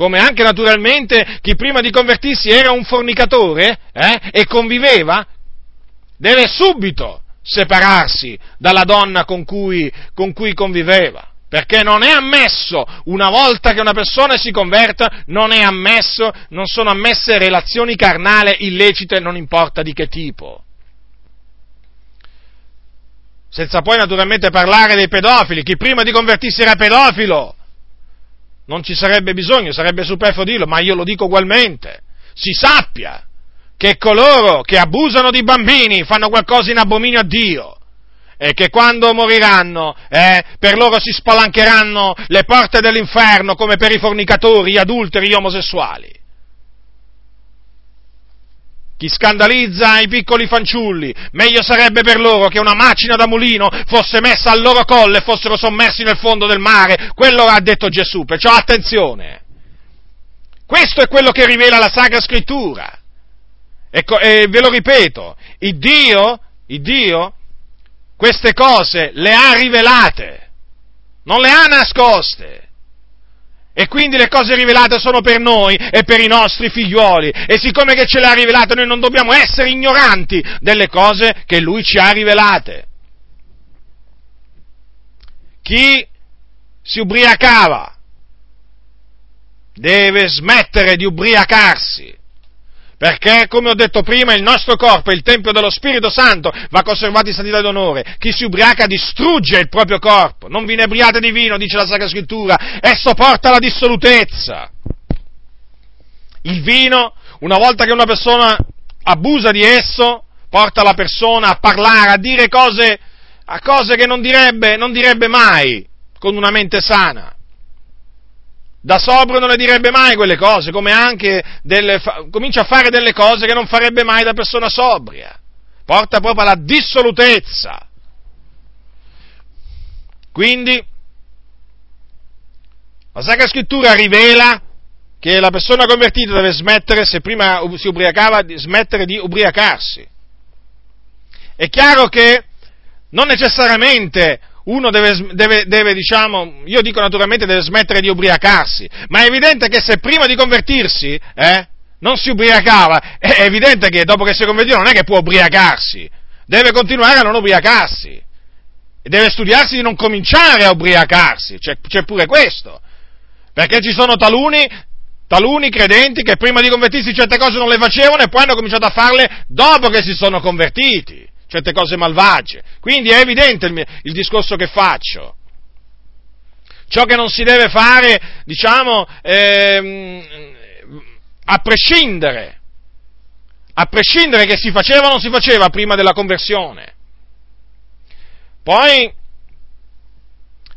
Come anche naturalmente chi prima di convertirsi era un fornicatore eh, e conviveva, deve subito separarsi dalla donna con cui, con cui conviveva. Perché non è ammesso, una volta che una persona si converta, non è ammesso, non sono ammesse relazioni carnali illecite, non importa di che tipo. Senza poi naturalmente parlare dei pedofili, chi prima di convertirsi era pedofilo. Non ci sarebbe bisogno, sarebbe superfluo dirlo, ma io lo dico ugualmente. Si sappia che coloro che abusano di bambini fanno qualcosa in abominio a Dio e che quando moriranno, eh, per loro si spalancheranno le porte dell'inferno come per i fornicatori, gli adulteri, gli omosessuali. Chi scandalizza i piccoli fanciulli, meglio sarebbe per loro che una macina da mulino fosse messa al loro collo e fossero sommersi nel fondo del mare. Quello ha detto Gesù, perciò attenzione. Questo è quello che rivela la Sacra Scrittura. E, e ve lo ripeto, il Dio, il Dio queste cose le ha rivelate, non le ha nascoste. E quindi le cose rivelate sono per noi e per i nostri figlioli. E siccome che ce le ha rivelate, noi non dobbiamo essere ignoranti delle cose che Lui ci ha rivelate. Chi si ubriacava deve smettere di ubriacarsi perché, come ho detto prima, il nostro corpo è il Tempio dello Spirito Santo, va conservato in santità ed onore. Chi si ubriaca distrugge il proprio corpo. Non vi inebriate di vino, dice la Sacra Scrittura, esso porta alla dissolutezza. Il vino, una volta che una persona abusa di esso, porta la persona a parlare, a dire cose, a cose che non direbbe, non direbbe mai con una mente sana. Da sobrio non le direbbe mai quelle cose, come anche delle, comincia a fare delle cose che non farebbe mai da persona sobria. Porta proprio alla dissolutezza. Quindi, la Sacra Scrittura rivela che la persona convertita deve smettere, se prima si ubriacava, smettere di ubriacarsi. È chiaro che non necessariamente uno deve, deve, deve, diciamo, io dico naturalmente deve smettere di ubriacarsi, ma è evidente che se prima di convertirsi, eh, non si ubriacava, è evidente che dopo che si è convertito non è che può ubriacarsi, deve continuare a non ubriacarsi, deve studiarsi di non cominciare a ubriacarsi, c'è, c'è pure questo, perché ci sono taluni, taluni credenti che prima di convertirsi certe cose non le facevano e poi hanno cominciato a farle dopo che si sono convertiti certe cose malvagie. Quindi è evidente il, il discorso che faccio. Ciò che non si deve fare, diciamo, ehm, a prescindere, a prescindere che si faceva o non si faceva prima della conversione. Poi,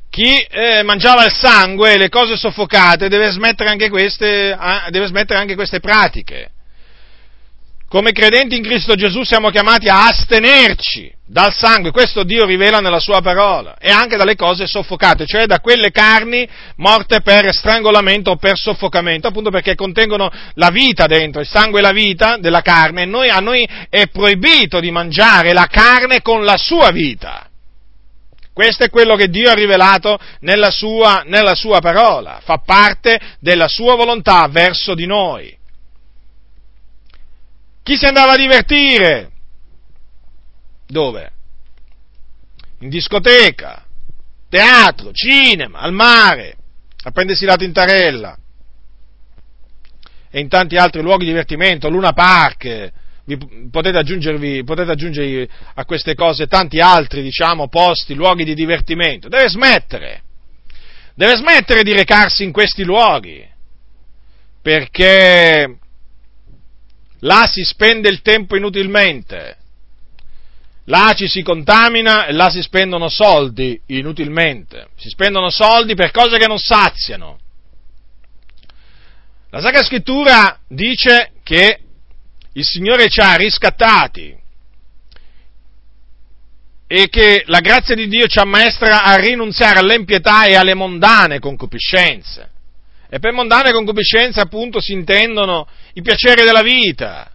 chi eh, mangiava il sangue e le cose soffocate deve smettere anche queste, deve smettere anche queste pratiche. Come credenti in Cristo Gesù siamo chiamati a astenerci dal sangue, questo Dio rivela nella sua parola, e anche dalle cose soffocate, cioè da quelle carni morte per strangolamento o per soffocamento, appunto perché contengono la vita dentro, il sangue è la vita della carne, e noi, a noi è proibito di mangiare la carne con la sua vita. Questo è quello che Dio ha rivelato nella sua, nella sua parola, fa parte della sua volontà verso di noi. Chi si andava a divertire? Dove? In discoteca, teatro, cinema, al mare, a prendersi la tintarella e in tanti altri luoghi di divertimento, Luna Park, vi, potete, aggiungervi, potete aggiungere a queste cose tanti altri, diciamo, posti, luoghi di divertimento. Deve smettere, deve smettere di recarsi in questi luoghi, perché là si spende il tempo inutilmente, là ci si contamina e là si spendono soldi inutilmente, si spendono soldi per cose che non saziano. La Sacra Scrittura dice che il Signore ci ha riscattati e che la grazia di Dio ci ammaestra a rinunziare all'empietà e alle mondane concupiscenze. E per mondane concupiscenze appunto si intendono i piaceri della vita.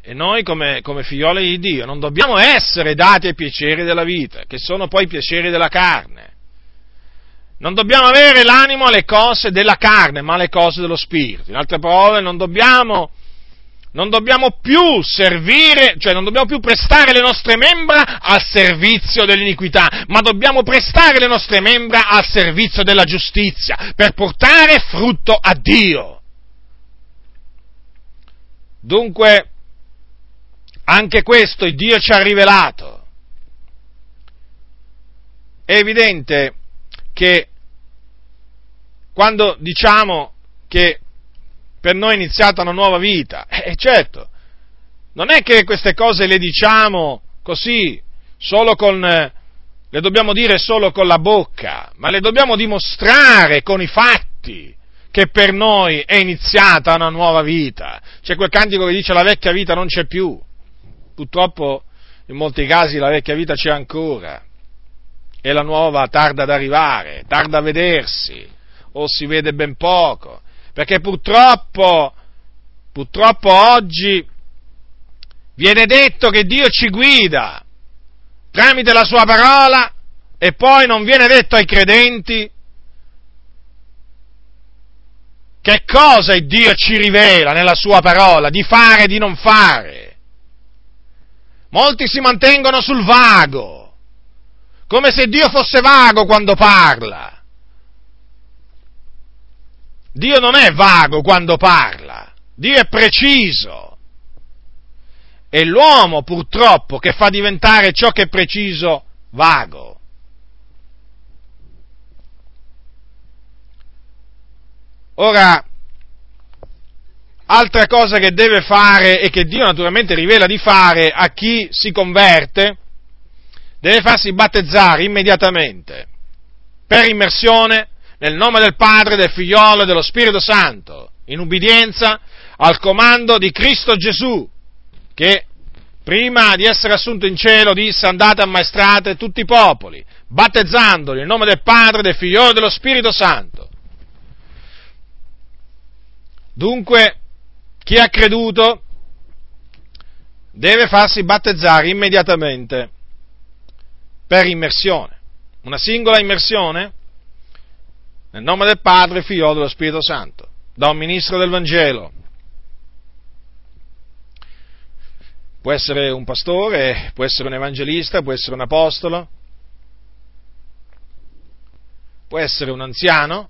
E noi come, come figlioli di Dio non dobbiamo essere dati ai piaceri della vita, che sono poi i piaceri della carne. Non dobbiamo avere l'animo alle cose della carne, ma alle cose dello spirito. In altre parole, non dobbiamo, non dobbiamo più servire, cioè non dobbiamo più prestare le nostre membra al servizio dell'iniquità, ma dobbiamo prestare le nostre membra al servizio della giustizia, per portare frutto a Dio. Dunque, anche questo Dio ci ha rivelato. È evidente che quando diciamo che per noi è iniziata una nuova vita. E eh, certo, non è che queste cose le diciamo così, solo con, le dobbiamo dire solo con la bocca, ma le dobbiamo dimostrare con i fatti che per noi è iniziata una nuova vita. C'è quel cantico che dice la vecchia vita non c'è più. Purtroppo in molti casi la vecchia vita c'è ancora e la nuova tarda ad arrivare, tarda a vedersi o si vede ben poco perché purtroppo, purtroppo oggi viene detto che Dio ci guida tramite la sua parola e poi non viene detto ai credenti che cosa il Dio ci rivela nella sua parola, di fare e di non fare. Molti si mantengono sul vago, come se Dio fosse vago quando parla. Dio non è vago quando parla, Dio è preciso. È l'uomo purtroppo che fa diventare ciò che è preciso vago. Ora, altra cosa che deve fare e che Dio naturalmente rivela di fare a chi si converte, deve farsi battezzare immediatamente per immersione nel nome del Padre, del Figliolo e dello Spirito Santo, in ubbidienza al comando di Cristo Gesù, che prima di essere assunto in cielo disse andate a maestrate tutti i popoli, battezzandoli nel nome del Padre, del Figliolo e dello Spirito Santo. Dunque, chi ha creduto deve farsi battezzare immediatamente per immersione. Una singola immersione nel nome del Padre, Figlio dello Spirito Santo, da un ministro del Vangelo. Può essere un pastore, può essere un evangelista, può essere un apostolo, può essere un anziano,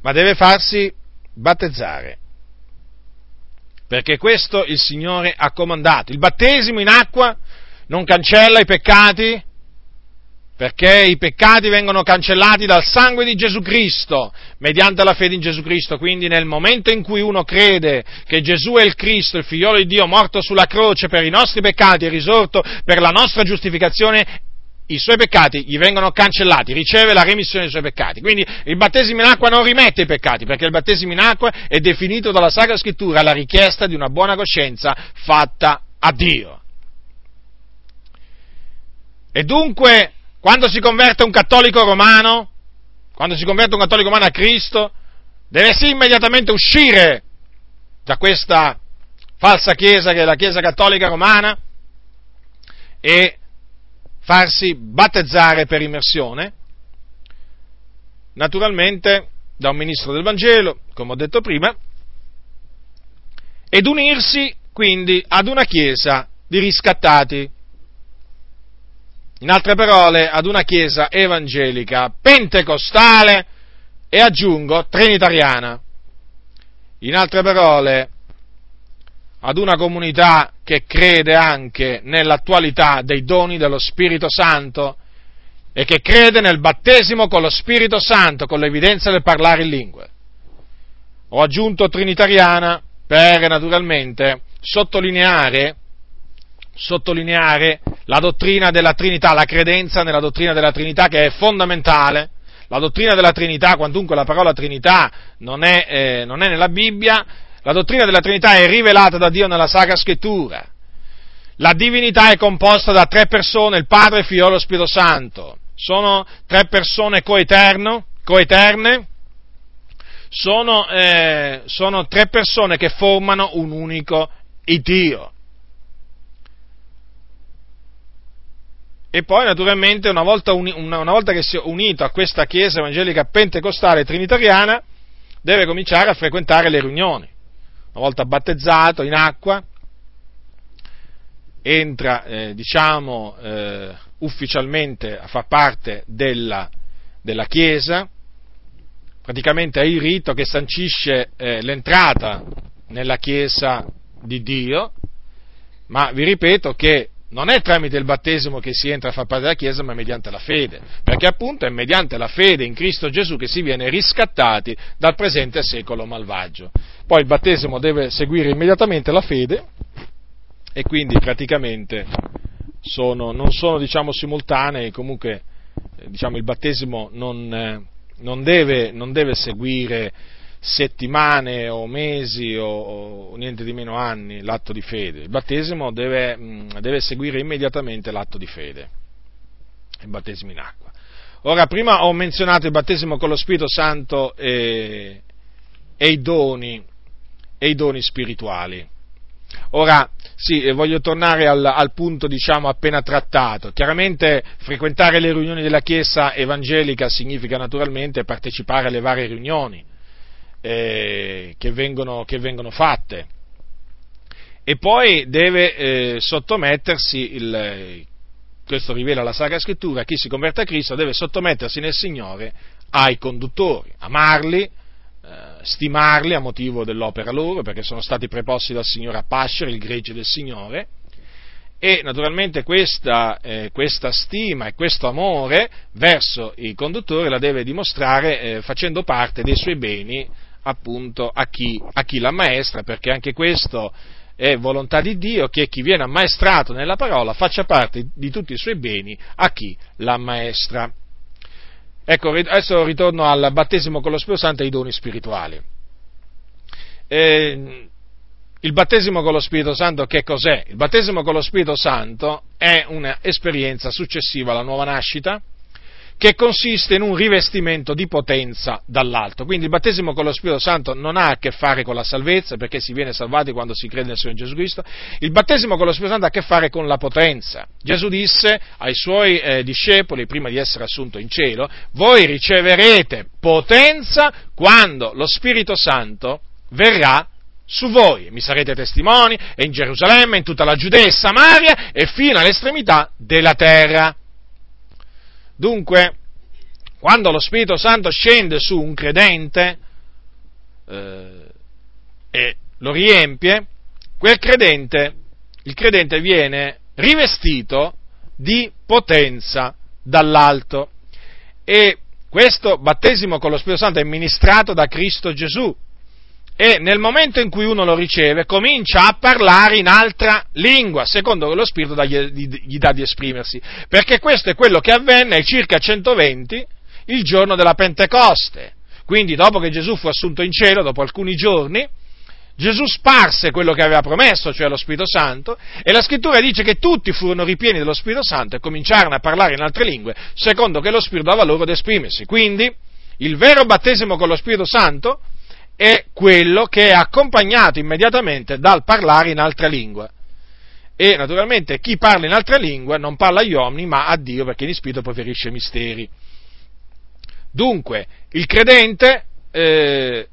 ma deve farsi battezzare, perché questo il Signore ha comandato. Il battesimo in acqua non cancella i peccati? Perché i peccati vengono cancellati dal sangue di Gesù Cristo, mediante la fede in Gesù Cristo. Quindi nel momento in cui uno crede che Gesù è il Cristo, il figliolo di Dio, morto sulla croce per i nostri peccati e risorto per la nostra giustificazione, i suoi peccati gli vengono cancellati, riceve la remissione dei suoi peccati. Quindi il battesimo in acqua non rimette i peccati, perché il battesimo in acqua è definito dalla Sacra Scrittura la richiesta di una buona coscienza fatta a Dio. E dunque, quando si converte un cattolico romano, quando si converte un cattolico romano a Cristo, deve sì immediatamente uscire da questa falsa chiesa che è la chiesa cattolica romana e farsi battezzare per immersione, naturalmente da un ministro del Vangelo, come ho detto prima, ed unirsi quindi ad una chiesa di riscattati in altre parole, ad una chiesa evangelica pentecostale e aggiungo trinitariana. In altre parole, ad una comunità che crede anche nell'attualità dei doni dello Spirito Santo e che crede nel battesimo con lo Spirito Santo, con l'evidenza del parlare in lingue. Ho aggiunto trinitariana per naturalmente sottolineare sottolineare la dottrina della Trinità, la credenza nella dottrina della Trinità che è fondamentale. La dottrina della Trinità, quantunque la parola Trinità non è, eh, non è nella Bibbia, la dottrina della Trinità è rivelata da Dio nella Sacra Scrittura. La divinità è composta da tre persone, il Padre, il Figlio e lo Spirito Santo. Sono tre persone coeterno, coeterne, sono, eh, sono tre persone che formano un unico Dio. E poi naturalmente una volta, uni, una, una volta che si è unito a questa chiesa evangelica pentecostale trinitariana, deve cominciare a frequentare le riunioni. Una volta battezzato in acqua, entra, eh, diciamo, eh, ufficialmente a far parte della, della Chiesa, praticamente è il rito che sancisce eh, l'entrata nella Chiesa di Dio, ma vi ripeto che non è tramite il battesimo che si entra a far parte della Chiesa, ma mediante la fede, perché appunto è mediante la fede in Cristo Gesù che si viene riscattati dal presente secolo malvagio. Poi il battesimo deve seguire immediatamente la fede e quindi praticamente sono, non sono diciamo, simultanei, comunque eh, diciamo, il battesimo non, eh, non, deve, non, deve, seguire settimane o mesi o, o, niente di meno anni l'atto di fede, il battesimo deve, mm, deve seguire immediatamente l'atto di fede, il battesimo in acqua. Ora, prima ho menzionato il battesimo con lo Spirito Santo e, e, i, doni, e i doni spirituali. Ora, sì, voglio tornare al, al punto, diciamo, appena trattato. Chiaramente frequentare le riunioni della Chiesa evangelica significa naturalmente partecipare alle varie riunioni eh, che, vengono, che, vengono, fatte. E poi deve eh, sottomettersi, il, questo rivela la Sacra Scrittura, chi si converte a Cristo deve sottomettersi nel Signore ai conduttori, amarli, eh, stimarli a motivo dell'opera loro, perché sono stati preposti dal Signore a pascere il gregge del Signore, e naturalmente questa, eh, questa, stima e questo amore verso i conduttori la deve dimostrare eh, facendo parte dei suoi beni appunto a chi, a chi l'ammaestra, perché anche questo è volontà di Dio che chi viene ammaestrato nella parola faccia parte di tutti i suoi beni a chi l'ammaestra. Ecco, adesso ritorno al battesimo con lo Spirito Santo e ai doni spirituali. Eh, il battesimo con lo Spirito Santo che cos'è? Il battesimo con lo Spirito Santo è un'esperienza successiva alla nuova nascita, che consiste in un rivestimento di potenza dall'alto. Quindi il battesimo con lo Spirito Santo non ha a che fare con la salvezza, perché si viene salvati quando si crede nel Signore Gesù Cristo. Il battesimo con lo Spirito Santo ha a che fare con la potenza. Gesù disse ai suoi eh, discepoli, prima di essere assunto in cielo, voi riceverete potenza quando lo Spirito Santo verrà su voi, mi sarete testimoni e in Gerusalemme, in tutta la Giudea e Samaria e fino all'estremità della terra. Dunque, quando lo Spirito Santo scende su un credente eh, e lo riempie, quel credente, il credente viene rivestito di potenza dall'alto. E questo battesimo con lo Spirito Santo è ministrato da Cristo Gesù e nel momento in cui uno lo riceve comincia a parlare in altra lingua, secondo che lo Spirito gli dà di esprimersi, perché questo è quello che avvenne ai circa 120 il giorno della Pentecoste. Quindi dopo che Gesù fu assunto in cielo, dopo alcuni giorni, Gesù sparse quello che aveva promesso, cioè lo Spirito Santo, e la scrittura dice che tutti furono ripieni dello Spirito Santo e cominciarono a parlare in altre lingue, secondo che lo Spirito dava loro ad esprimersi. Quindi il vero battesimo con lo Spirito Santo è quello che è accompagnato immediatamente dal parlare in altra lingua. E naturalmente chi parla in altra lingua non parla agli uomini, ma a Dio, perché in spirito preferisce misteri. Dunque, il credente, eh,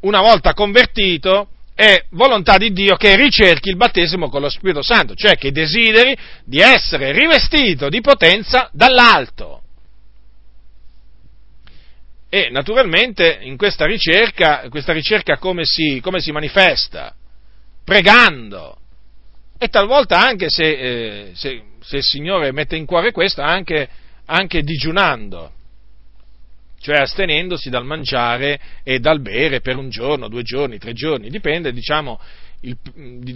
una volta convertito, è volontà di Dio che ricerchi il battesimo con lo Spirito Santo, cioè che desideri di essere rivestito di potenza dall'alto. E naturalmente in questa ricerca, questa ricerca come si, come si manifesta? Pregando. E talvolta anche se, eh, se, se, il Signore mette in cuore questo, anche, anche digiunando, cioè astenendosi dal mangiare e dal bere per un giorno, due giorni, tre giorni, dipende, diciamo, il,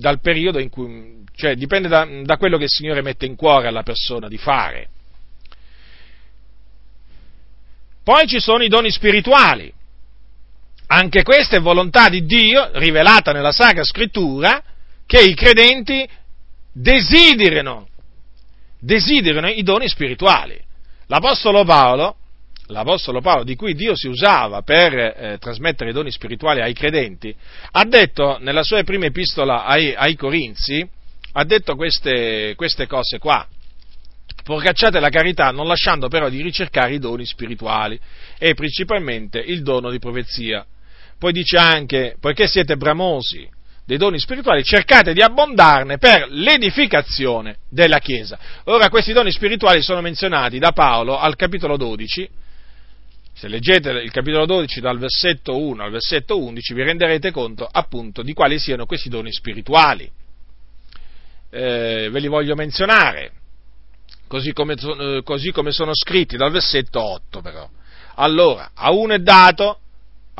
dal periodo in cui, cioè dipende da, da quello che il Signore mette in cuore alla persona di fare. Poi ci sono i doni spirituali. Anche questa è volontà di Dio, rivelata nella Sacra Scrittura, che i credenti desiderino, desiderino i doni spirituali. L'Apostolo Paolo, l'Apostolo Paolo, di cui Dio si usava per eh, trasmettere i doni spirituali ai credenti, ha detto nella sua prima epistola ai, ai Corinzi, ha detto queste, queste cose qua. Procacciate la carità non lasciando però di ricercare i doni spirituali e principalmente il dono di profezia. Poi dice anche, poiché siete bramosi dei doni spirituali, cercate di abbondarne per l'edificazione della Chiesa. Ora questi doni spirituali sono menzionati da Paolo al capitolo 12, se leggete il capitolo 12 dal versetto 1 al versetto 11 vi renderete conto appunto di quali siano questi doni spirituali. Eh, ve li voglio menzionare così come, eh, così come sono scritti dal versetto 8 però. Allora, a uno è dato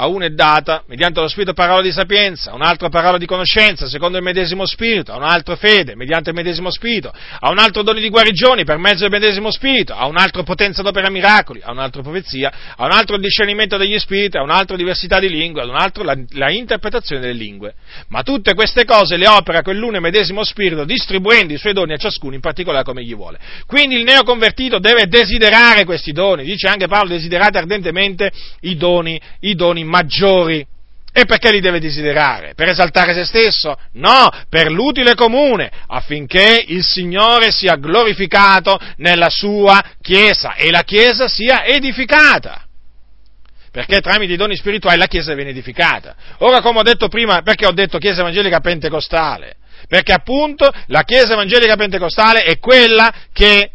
a uno è data, mediante lo Spirito, parola di sapienza, a un altro parola di conoscenza, secondo il medesimo Spirito, a un altro fede, mediante il medesimo Spirito, a un altro doni di guarigioni, per mezzo del medesimo Spirito, a un altro potenza d'opera miracoli, a un altro profezia, a un altro discernimento degli Spiriti, a un altro diversità di lingue, a un altro la, la interpretazione delle lingue. Ma tutte queste cose le opera quell'uno e medesimo Spirito, distribuendo i suoi doni a ciascuno in particolare come gli vuole. Quindi il neoconvertito deve desiderare questi doni, dice anche Paolo, desiderate ardentemente i doni, i doni maggiori. E perché li deve desiderare? Per esaltare se stesso? No, per l'utile comune, affinché il Signore sia glorificato nella sua Chiesa e la Chiesa sia edificata. Perché tramite i doni spirituali la Chiesa viene edificata. Ora, come ho detto prima, perché ho detto Chiesa Evangelica Pentecostale? Perché appunto la Chiesa Evangelica Pentecostale è quella che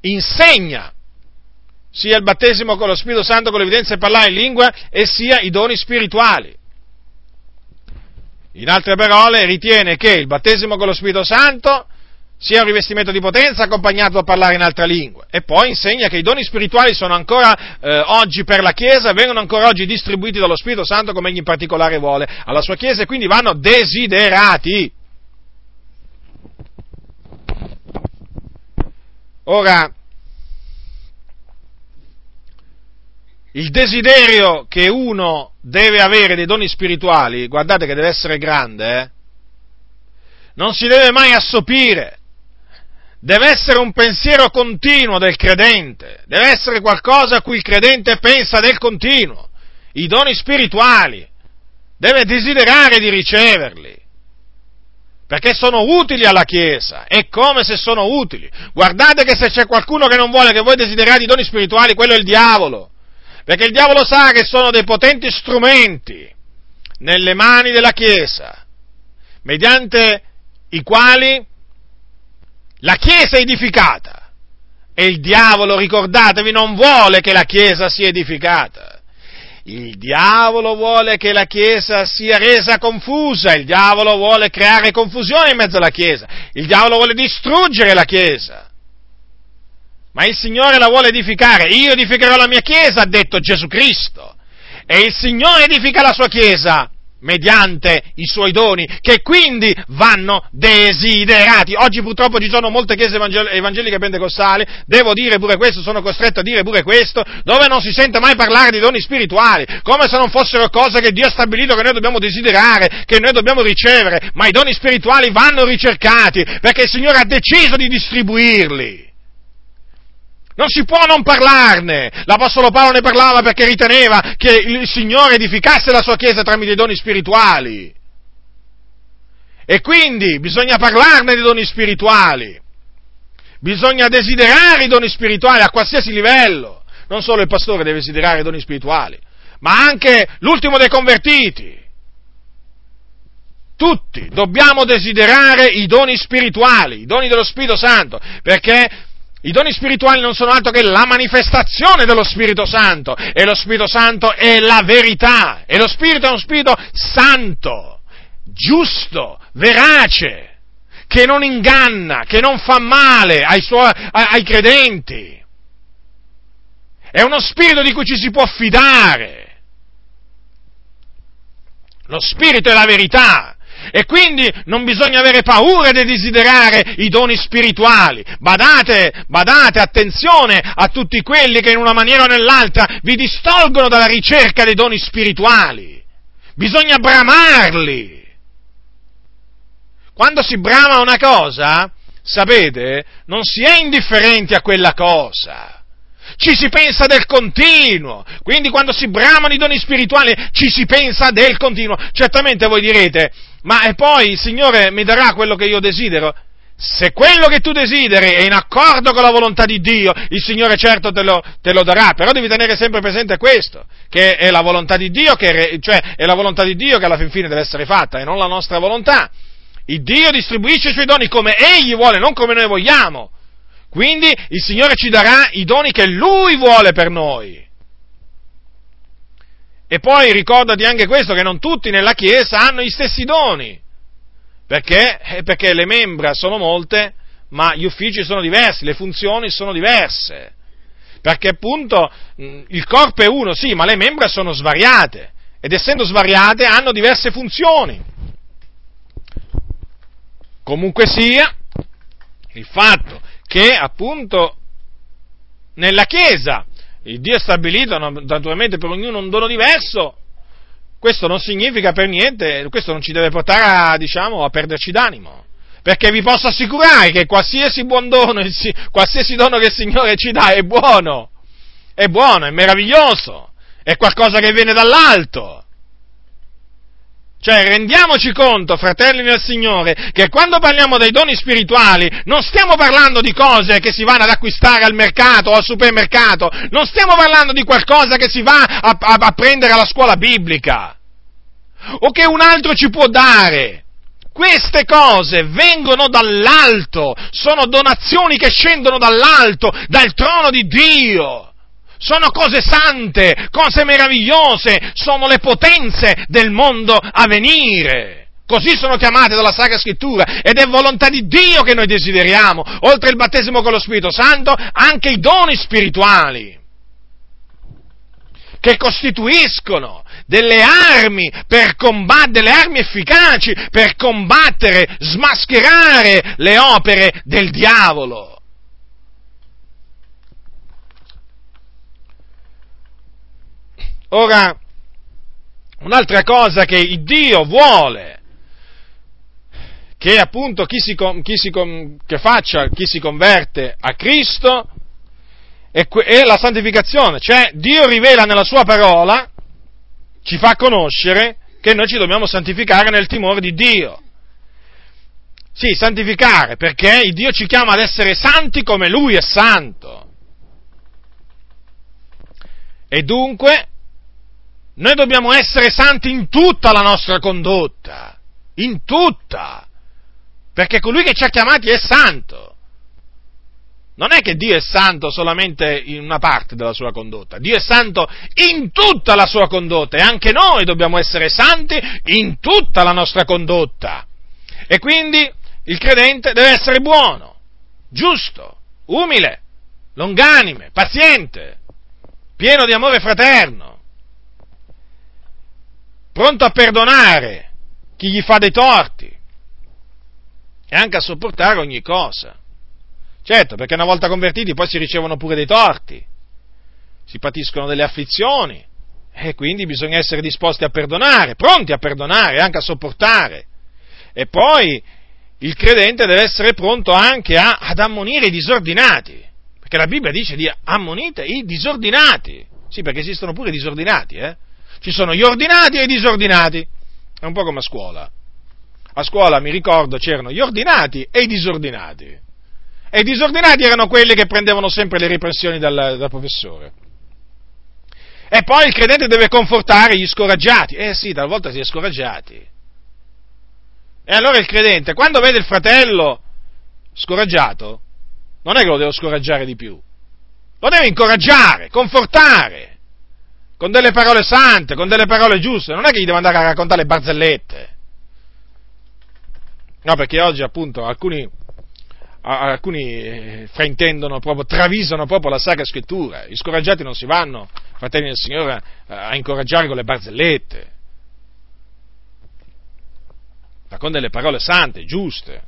insegna sia il battesimo con lo Spirito Santo, con l'evidenza di parlare in lingua, e sia i doni spirituali. In altre parole, ritiene che il battesimo con lo Spirito Santo sia un rivestimento di potenza accompagnato a parlare in altra lingua. E poi insegna che i doni spirituali sono ancora eh, oggi per la Chiesa, vengono ancora oggi distribuiti dallo Spirito Santo come egli in particolare vuole alla sua Chiesa e quindi vanno desiderati. Ora, il desiderio che uno deve avere dei doni spirituali, guardate che deve essere grande, eh? non si deve mai assopire, deve essere un pensiero continuo del credente, deve essere qualcosa a cui il credente pensa del continuo, i doni spirituali, deve desiderare di riceverli, perché sono utili alla Chiesa, è come se sono utili. Guardate che se c'è qualcuno che non vuole che voi desideriate i doni spirituali, quello è il diavolo perché il diavolo sa che sono dei potenti strumenti nelle mani della Chiesa, mediante i quali la Chiesa è edificata. E il diavolo, ricordatevi, non vuole che la Chiesa sia edificata. Il diavolo vuole che la Chiesa sia resa confusa, il diavolo vuole creare confusione in mezzo alla Chiesa, il diavolo vuole distruggere la Chiesa ma il Signore la vuole edificare. Io edificherò la mia Chiesa, ha detto Gesù Cristo. E il Signore edifica la sua Chiesa mediante i suoi doni, che quindi vanno desiderati. Oggi purtroppo ci sono molte chiese evangeliche pentecostali, devo dire pure questo, sono costretto a dire pure questo, dove non si sente mai parlare di doni spirituali, come se non fossero cose che Dio ha stabilito che noi dobbiamo desiderare, che noi dobbiamo ricevere, ma i doni spirituali vanno ricercati, perché il Signore ha deciso di distribuirli. Non si può non parlarne. L'Apostolo Paolo ne parlava perché riteneva che il Signore edificasse la sua Chiesa tramite i doni spirituali. E quindi bisogna parlarne dei doni spirituali. Bisogna desiderare i doni spirituali a qualsiasi livello. Non solo il pastore deve desiderare i doni spirituali, ma anche l'ultimo dei convertiti. Tutti dobbiamo desiderare i doni spirituali, i doni dello Spirito Santo, perché i doni spirituali non sono altro che la manifestazione dello Spirito Santo e lo Spirito Santo è la verità e lo Spirito è uno Spirito santo, giusto, verace, che non inganna, che non fa male ai, suoi, ai credenti. È uno Spirito di cui ci si può fidare. Lo Spirito è la verità e quindi non bisogna avere paura di desiderare i doni spirituali. Badate, badate, attenzione a tutti quelli che in una maniera o nell'altra vi distolgono dalla ricerca dei doni spirituali. Bisogna bramarli. Quando si brama una cosa, sapete, non si è indifferenti a quella cosa ci si pensa del continuo. Quindi quando si bramano i doni spirituali ci si pensa del continuo. Certamente voi direte, ma e poi il Signore mi darà quello che io desidero? se quello che tu desideri è in accordo con la volontà di Dio, il Signore certo te lo, te lo darà, però devi tenere sempre presente questo, che è la volontà di Dio che, cioè, è la volontà di Dio che alla fin fine deve essere fatta e non la nostra volontà. Il Dio distribuisce i suoi doni come Egli vuole, non come noi vogliamo. Quindi il Signore ci darà i doni che Lui vuole per noi. E poi ricordati anche questo, che non tutti nella Chiesa hanno gli stessi doni. Perché? Eh, perché le membra sono molte, ma gli uffici sono diversi, le funzioni sono diverse. Perché appunto il corpo è uno, sì, ma le membra sono svariate. Ed essendo svariate hanno diverse funzioni. Comunque sia, il fatto che appunto nella Chiesa il Dio ha stabilito naturalmente per ognuno un dono diverso, questo non significa per niente, questo non ci deve portare a, diciamo, a perderci d'animo. Perché vi posso assicurare che qualsiasi buon dono, qualsiasi dono che il Signore ci dà è buono, è buono, è meraviglioso, è qualcosa che viene dall'alto. Cioè, rendiamoci conto, fratelli del Signore, che quando parliamo dei doni spirituali non stiamo parlando di cose che si vanno ad acquistare al mercato o al supermercato, non stiamo parlando di qualcosa che si va a, a, a prendere alla scuola biblica. O che un altro ci può dare. Queste cose vengono dall'alto, sono donazioni che scendono dall'alto, dal trono di Dio sono cose sante, cose meravigliose, sono le potenze del mondo a venire. Così sono chiamate dalla Sacra Scrittura ed è volontà di Dio che noi desideriamo, oltre il battesimo con lo Spirito Santo, anche i doni spirituali che costituiscono delle armi per combattere, delle armi efficaci per combattere, smascherare le opere del diavolo. Ora, un'altra cosa che Dio vuole che appunto chi si, chi si, che faccia chi si converte a Cristo è, è la santificazione, cioè Dio rivela nella sua parola, ci fa conoscere che noi ci dobbiamo santificare nel timore di Dio. Sì, santificare, perché Dio ci chiama ad essere santi come Lui è santo. E dunque noi dobbiamo essere santi in tutta la nostra condotta, in tutta, perché colui che ci ha chiamati è santo. Non è che Dio è santo solamente in una parte della sua condotta, Dio è santo in tutta la sua condotta e anche noi dobbiamo essere santi in tutta la nostra condotta. E quindi il credente deve essere buono, giusto, umile, longanime, paziente, pieno di amore fraterno pronto a perdonare chi gli fa dei torti e anche a sopportare ogni cosa. Certo, perché una volta convertiti poi si ricevono pure dei torti, si patiscono delle afflizioni e quindi bisogna essere disposti a perdonare, pronti a perdonare anche a sopportare. E poi il credente deve essere pronto anche a, ad ammonire i disordinati, perché la Bibbia dice di ammonite i disordinati. Sì, perché esistono pure i disordinati, eh? Ci sono gli ordinati e i disordinati. È un po' come a scuola. A scuola mi ricordo c'erano gli ordinati e i disordinati. E i disordinati erano quelli che prendevano sempre le riprensioni dal, dal professore. E poi il credente deve confortare gli scoraggiati. Eh sì, talvolta si è scoraggiati. E allora il credente, quando vede il fratello scoraggiato, non è che lo deve scoraggiare di più. Lo deve incoraggiare, confortare con delle parole sante, con delle parole giuste, non è che gli devo andare a raccontare le barzellette. No, perché oggi appunto alcuni, alcuni eh, fraintendono proprio, travisano proprio la Sacra Scrittura. Gli scoraggiati non si vanno, fratelli del Signore, a incoraggiare con le barzellette, ma con delle parole sante, giuste.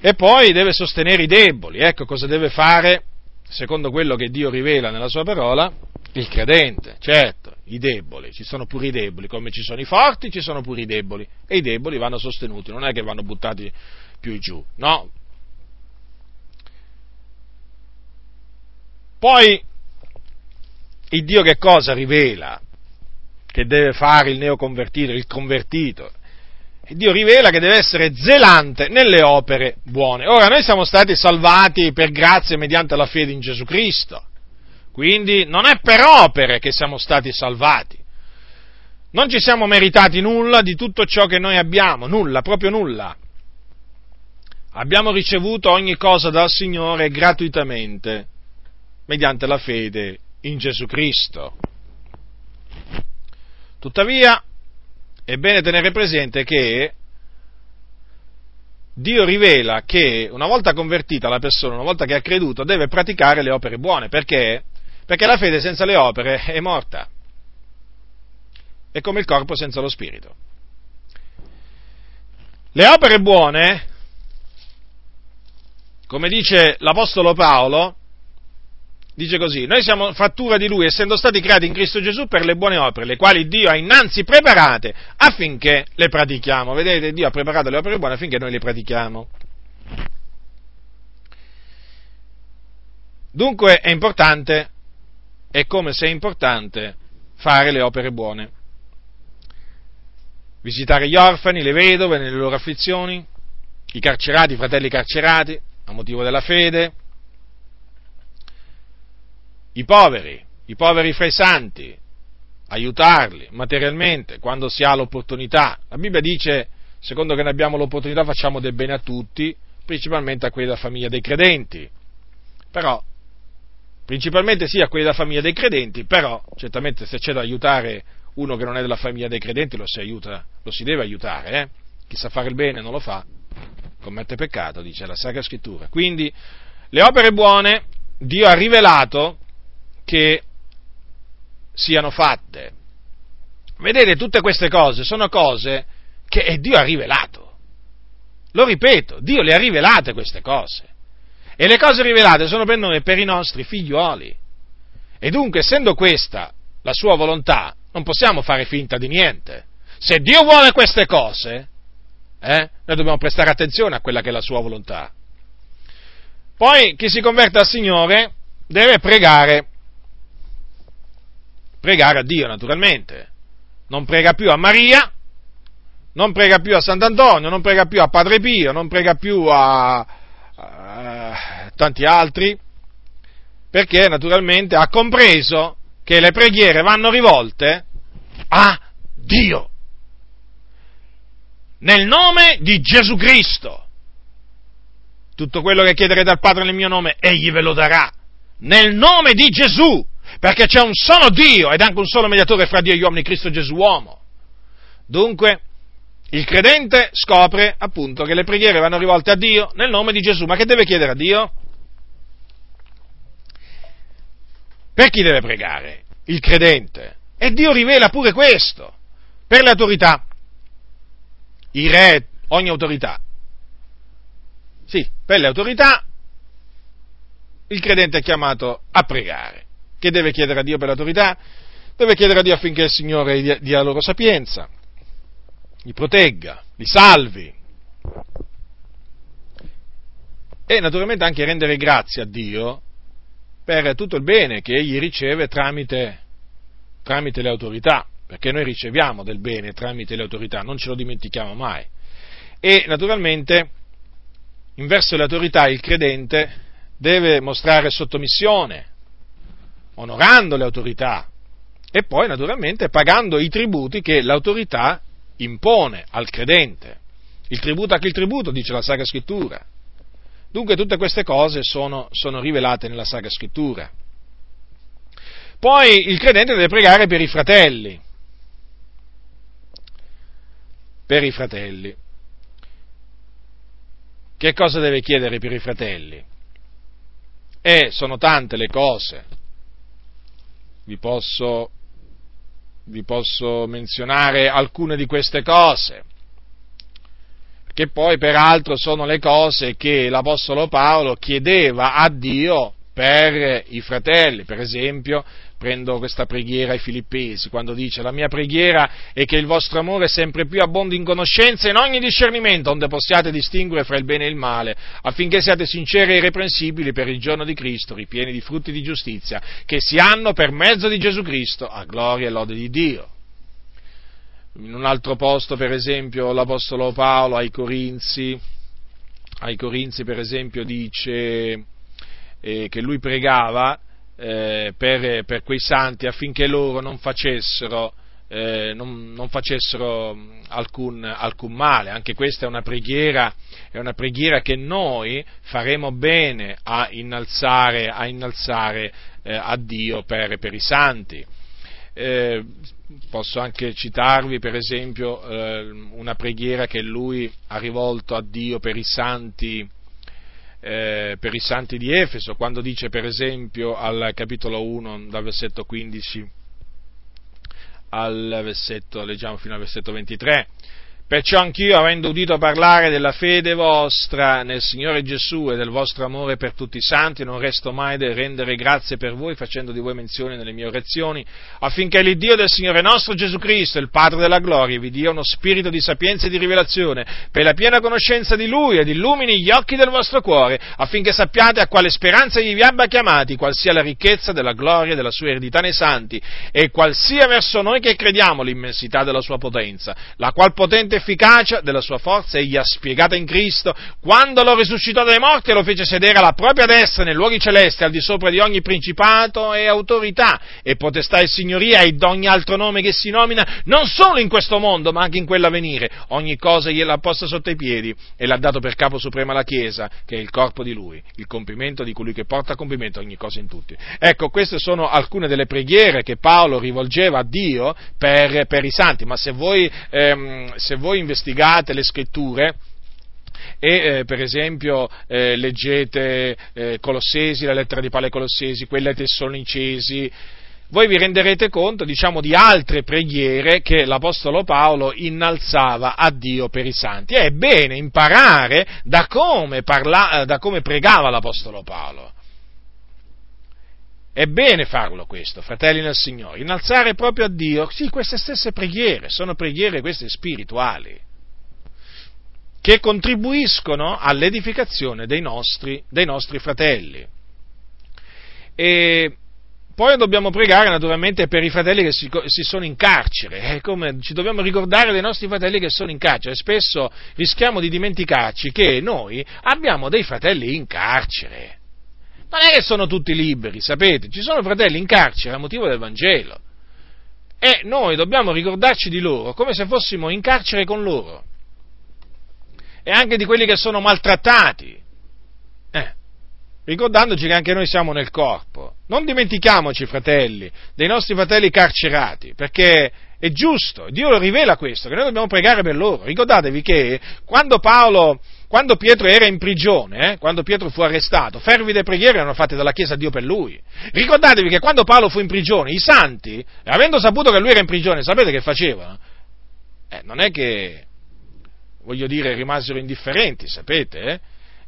E poi deve sostenere i deboli. Ecco cosa deve fare, secondo quello che Dio rivela nella sua parola, il credente, certo, i deboli, ci sono pure i deboli, come ci sono i forti, ci sono pure i deboli, e i deboli vanno sostenuti, non è che vanno buttati più giù, no. Poi, il Dio che cosa rivela? Che deve fare il neoconvertito, il convertito? Dio rivela che deve essere zelante nelle opere buone. Ora, noi siamo stati salvati per grazia mediante la fede in Gesù Cristo. Quindi non è per opere che siamo stati salvati. Non ci siamo meritati nulla di tutto ciò che noi abbiamo, nulla, proprio nulla. Abbiamo ricevuto ogni cosa dal Signore gratuitamente, mediante la fede in Gesù Cristo. Tuttavia, è bene tenere presente che Dio rivela che una volta convertita la persona, una volta che ha creduto, deve praticare le opere buone. Perché? Perché la fede senza le opere è morta. È come il corpo senza lo spirito. Le opere buone, come dice l'Apostolo Paolo, dice così, noi siamo fattura di Lui, essendo stati creati in Cristo Gesù per le buone opere, le quali Dio ha innanzi preparate affinché le pratichiamo. Vedete, Dio ha preparato le opere buone affinché noi le pratichiamo. Dunque è importante, è come se è importante fare le opere buone. Visitare gli orfani, le vedove nelle loro afflizioni, i carcerati, i fratelli carcerati, a motivo della fede, i poveri, i poveri fra i santi, aiutarli materialmente quando si ha l'opportunità. La Bibbia dice, secondo che ne abbiamo l'opportunità, facciamo del bene a tutti, principalmente a quelli della famiglia dei credenti. Però, principalmente sì a quelli della famiglia dei credenti, però certamente se c'è da aiutare uno che non è della famiglia dei credenti lo si, aiuta, lo si deve aiutare, eh? chi sa fare il bene non lo fa, commette peccato, dice la Sacra Scrittura. Quindi le opere buone Dio ha rivelato che siano fatte. Vedete, tutte queste cose sono cose che Dio ha rivelato. Lo ripeto, Dio le ha rivelate queste cose. E le cose rivelate sono per noi e per i nostri figlioli. E dunque, essendo questa la sua volontà, non possiamo fare finta di niente. Se Dio vuole queste cose, eh, noi dobbiamo prestare attenzione a quella che è la sua volontà. Poi chi si converte al Signore deve pregare pregare a Dio naturalmente. Non prega più a Maria, non prega più a Sant'Antonio, non prega più a Padre Pio, non prega più a, tanti altri, perché naturalmente ha compreso che le preghiere vanno rivolte a Dio. Nel nome di Gesù Cristo. Tutto quello che chiederete al Padre nel mio nome, egli ve lo darà. Nel nome di Gesù perché c'è un solo Dio ed anche un solo mediatore fra Dio e gli uomini, Cristo Gesù uomo. Dunque, il credente scopre appunto che le preghiere vanno rivolte a Dio nel nome di Gesù, ma che deve chiedere a Dio? Per chi deve pregare? Il credente. E Dio rivela pure questo, per le autorità. I re, ogni autorità. Sì, per le autorità il credente è chiamato a pregare. Che deve chiedere a Dio per l'autorità? Deve chiedere a Dio affinché il Signore dia loro sapienza, li protegga, li salvi. E naturalmente anche rendere grazie a Dio per tutto il bene che egli riceve tramite, tramite le autorità, perché noi riceviamo del bene tramite le autorità, non ce lo dimentichiamo mai. E naturalmente, in verso le autorità, il credente deve mostrare sottomissione, onorando le autorità e poi naturalmente pagando i tributi che l'autorità impone al credente. Il tributo anche il tributo, dice la Sacra Scrittura. Dunque tutte queste cose sono, sono rivelate nella Sacra Scrittura. Poi il credente deve pregare per i fratelli. Per i fratelli. Che cosa deve chiedere per i fratelli? Eh, sono tante le cose vi posso, vi posso menzionare alcune di queste cose, che poi peraltro sono le cose che l'Apostolo Paolo chiedeva a Dio per i fratelli, per esempio prendo questa preghiera ai filippesi, quando dice la mia preghiera è che il vostro amore sempre più abbondi in conoscenza e in ogni discernimento, onde possiate distinguere fra il bene e il male, affinché siate sinceri e irreprensibili per il giorno di Cristo, ripieni di frutti di giustizia, che si hanno per mezzo di Gesù Cristo a gloria e lode di Dio. In un altro posto, per esempio, l'Apostolo Paolo ai Corinzi, ai Corinzi per esempio, dice eh, che lui pregava eh, per, per, quei santi affinché loro non facessero, eh, non, non facessero alcun, alcun, male. Anche questa è una preghiera, è una preghiera che noi faremo bene a innalzare, a, innalzare eh, a Dio per, per, i santi. Eh, posso anche citarvi per esempio eh, una preghiera che lui ha rivolto a Dio per i santi eh, per i santi di Efeso, quando dice per esempio al capitolo 1, dal versetto 15 al versetto, leggiamo fino al versetto 23, Perciò anch'io, avendo udito parlare della fede vostra nel Signore Gesù e del vostro amore per tutti i santi, non resto mai del rendere grazie per voi, facendo di voi menzione nelle mie orazioni, affinché l'Iddio del Signore nostro Gesù Cristo, il Padre della gloria, vi dia uno spirito di sapienza e di rivelazione, per la piena conoscenza di Lui ed illumini gli occhi del vostro cuore, affinché sappiate a quale speranza egli vi abbia chiamati, qual sia la ricchezza della gloria della sua eredità nei santi, e qual sia verso noi che crediamo l'immensità della sua potenza, la qual potente efficacia della sua forza egli ha spiegata in Cristo, quando lo risuscitò dai morti e lo fece sedere alla propria destra nei luoghi celesti, al di sopra di ogni principato e autorità, e potestà e signoria e d'ogni altro nome che si nomina, non solo in questo mondo, ma anche in quello a venire. Ogni cosa gliel'ha posta sotto i piedi e l'ha dato per capo supremo alla Chiesa, che è il corpo di lui, il compimento di colui che porta a compimento ogni cosa in tutti. Ecco, queste sono alcune delle preghiere che Paolo rivolgeva a Dio per, per i santi, ma se voi, ehm, se voi voi investigate le scritture, e eh, per esempio eh, leggete eh, Colossesi, la lettera di Paolo ai Colossesi, quella ai Tessalonicesi, voi vi renderete conto, diciamo, di altre preghiere che l'Apostolo Paolo innalzava a Dio per i santi. È bene imparare da come, parla, da come pregava l'Apostolo Paolo. È bene farlo questo, fratelli nel Signore, innalzare proprio a Dio, sì, queste stesse preghiere, sono preghiere queste spirituali, che contribuiscono all'edificazione dei nostri, dei nostri fratelli. E poi dobbiamo pregare naturalmente per i fratelli che si, si sono in carcere, eh, come ci dobbiamo ricordare dei nostri fratelli che sono in carcere. Spesso rischiamo di dimenticarci che noi abbiamo dei fratelli in carcere non è che sono tutti liberi, sapete, ci sono fratelli in carcere a motivo del Vangelo. E noi dobbiamo ricordarci di loro come se fossimo in carcere con loro. E anche di quelli che sono maltrattati. Eh, ricordandoci che anche noi siamo nel corpo. Non dimentichiamoci, fratelli, dei nostri fratelli carcerati, perché è giusto, Dio lo rivela questo, che noi dobbiamo pregare per loro. Ricordatevi che quando Paolo quando Pietro era in prigione, eh, quando Pietro fu arrestato, fervide preghiere erano fatte dalla Chiesa a Dio per lui. Ricordatevi che quando Paolo fu in prigione, i santi, avendo saputo che lui era in prigione, sapete che facevano? Eh, non è che, voglio dire, rimasero indifferenti, sapete? Eh?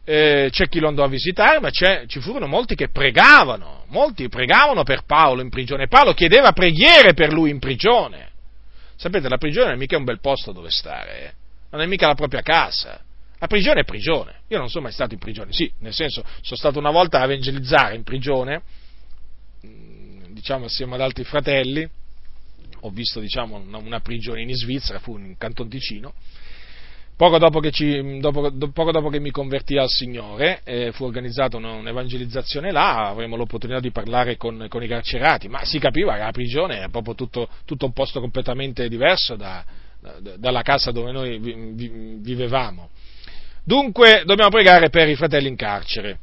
Eh, c'è chi lo andò a visitare, ma ci furono molti che pregavano, molti pregavano per Paolo in prigione. Paolo chiedeva preghiere per lui in prigione. Sapete, la prigione non è mica un bel posto dove stare, eh? non è mica la propria casa. La prigione è prigione. Io non sono mai stato in prigione, sì, nel senso, sono stato una volta a evangelizzare in prigione, mm, diciamo assieme ad altri fratelli, ho visto diciamo, una, una prigione in Svizzera, fu in Canton Ticino, poco dopo che, ci, dopo, poco dopo che mi convertì al Signore, eh, fu organizzata un'evangelizzazione là, avremo l'opportunità di parlare con, con, i carcerati, ma si capiva che la prigione era proprio tutto, tutto un posto completamente diverso da, da, dalla casa dove noi vi, vi, vivevamo. Dunque dobbiamo pregare per i fratelli in carcere,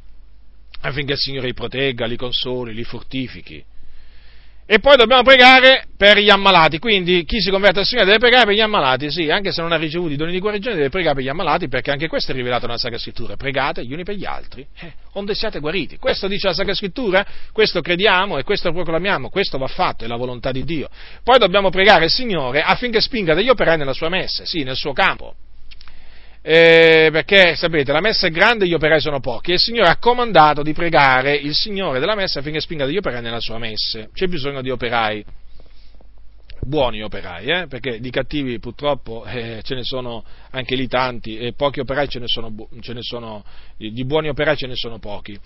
affinché il Signore li protegga, li consoli, li fortifichi. E poi dobbiamo pregare per gli ammalati, quindi chi si converte al Signore deve pregare per gli ammalati, sì, anche se non ha ricevuto i doni di guarigione deve pregare per gli ammalati, perché anche questo è rivelato nella Sacra Scrittura, pregate gli uni per gli altri, eh, onde siate guariti. Questo dice la Sacra Scrittura, questo crediamo e questo proclamiamo, questo va fatto, è la volontà di Dio. Poi dobbiamo pregare il Signore affinché spinga degli operai nella sua messa, sì, nel suo campo eh, perché sapete la messa è grande e gli operai sono pochi e il Signore ha comandato di pregare il Signore della messa affinché spinga degli operai nella sua messa. C'è bisogno di operai, buoni operai, eh? perché di cattivi purtroppo eh, ce ne sono anche lì tanti e pochi operai ce ne sono, ce ne sono di buoni operai ce ne sono pochi.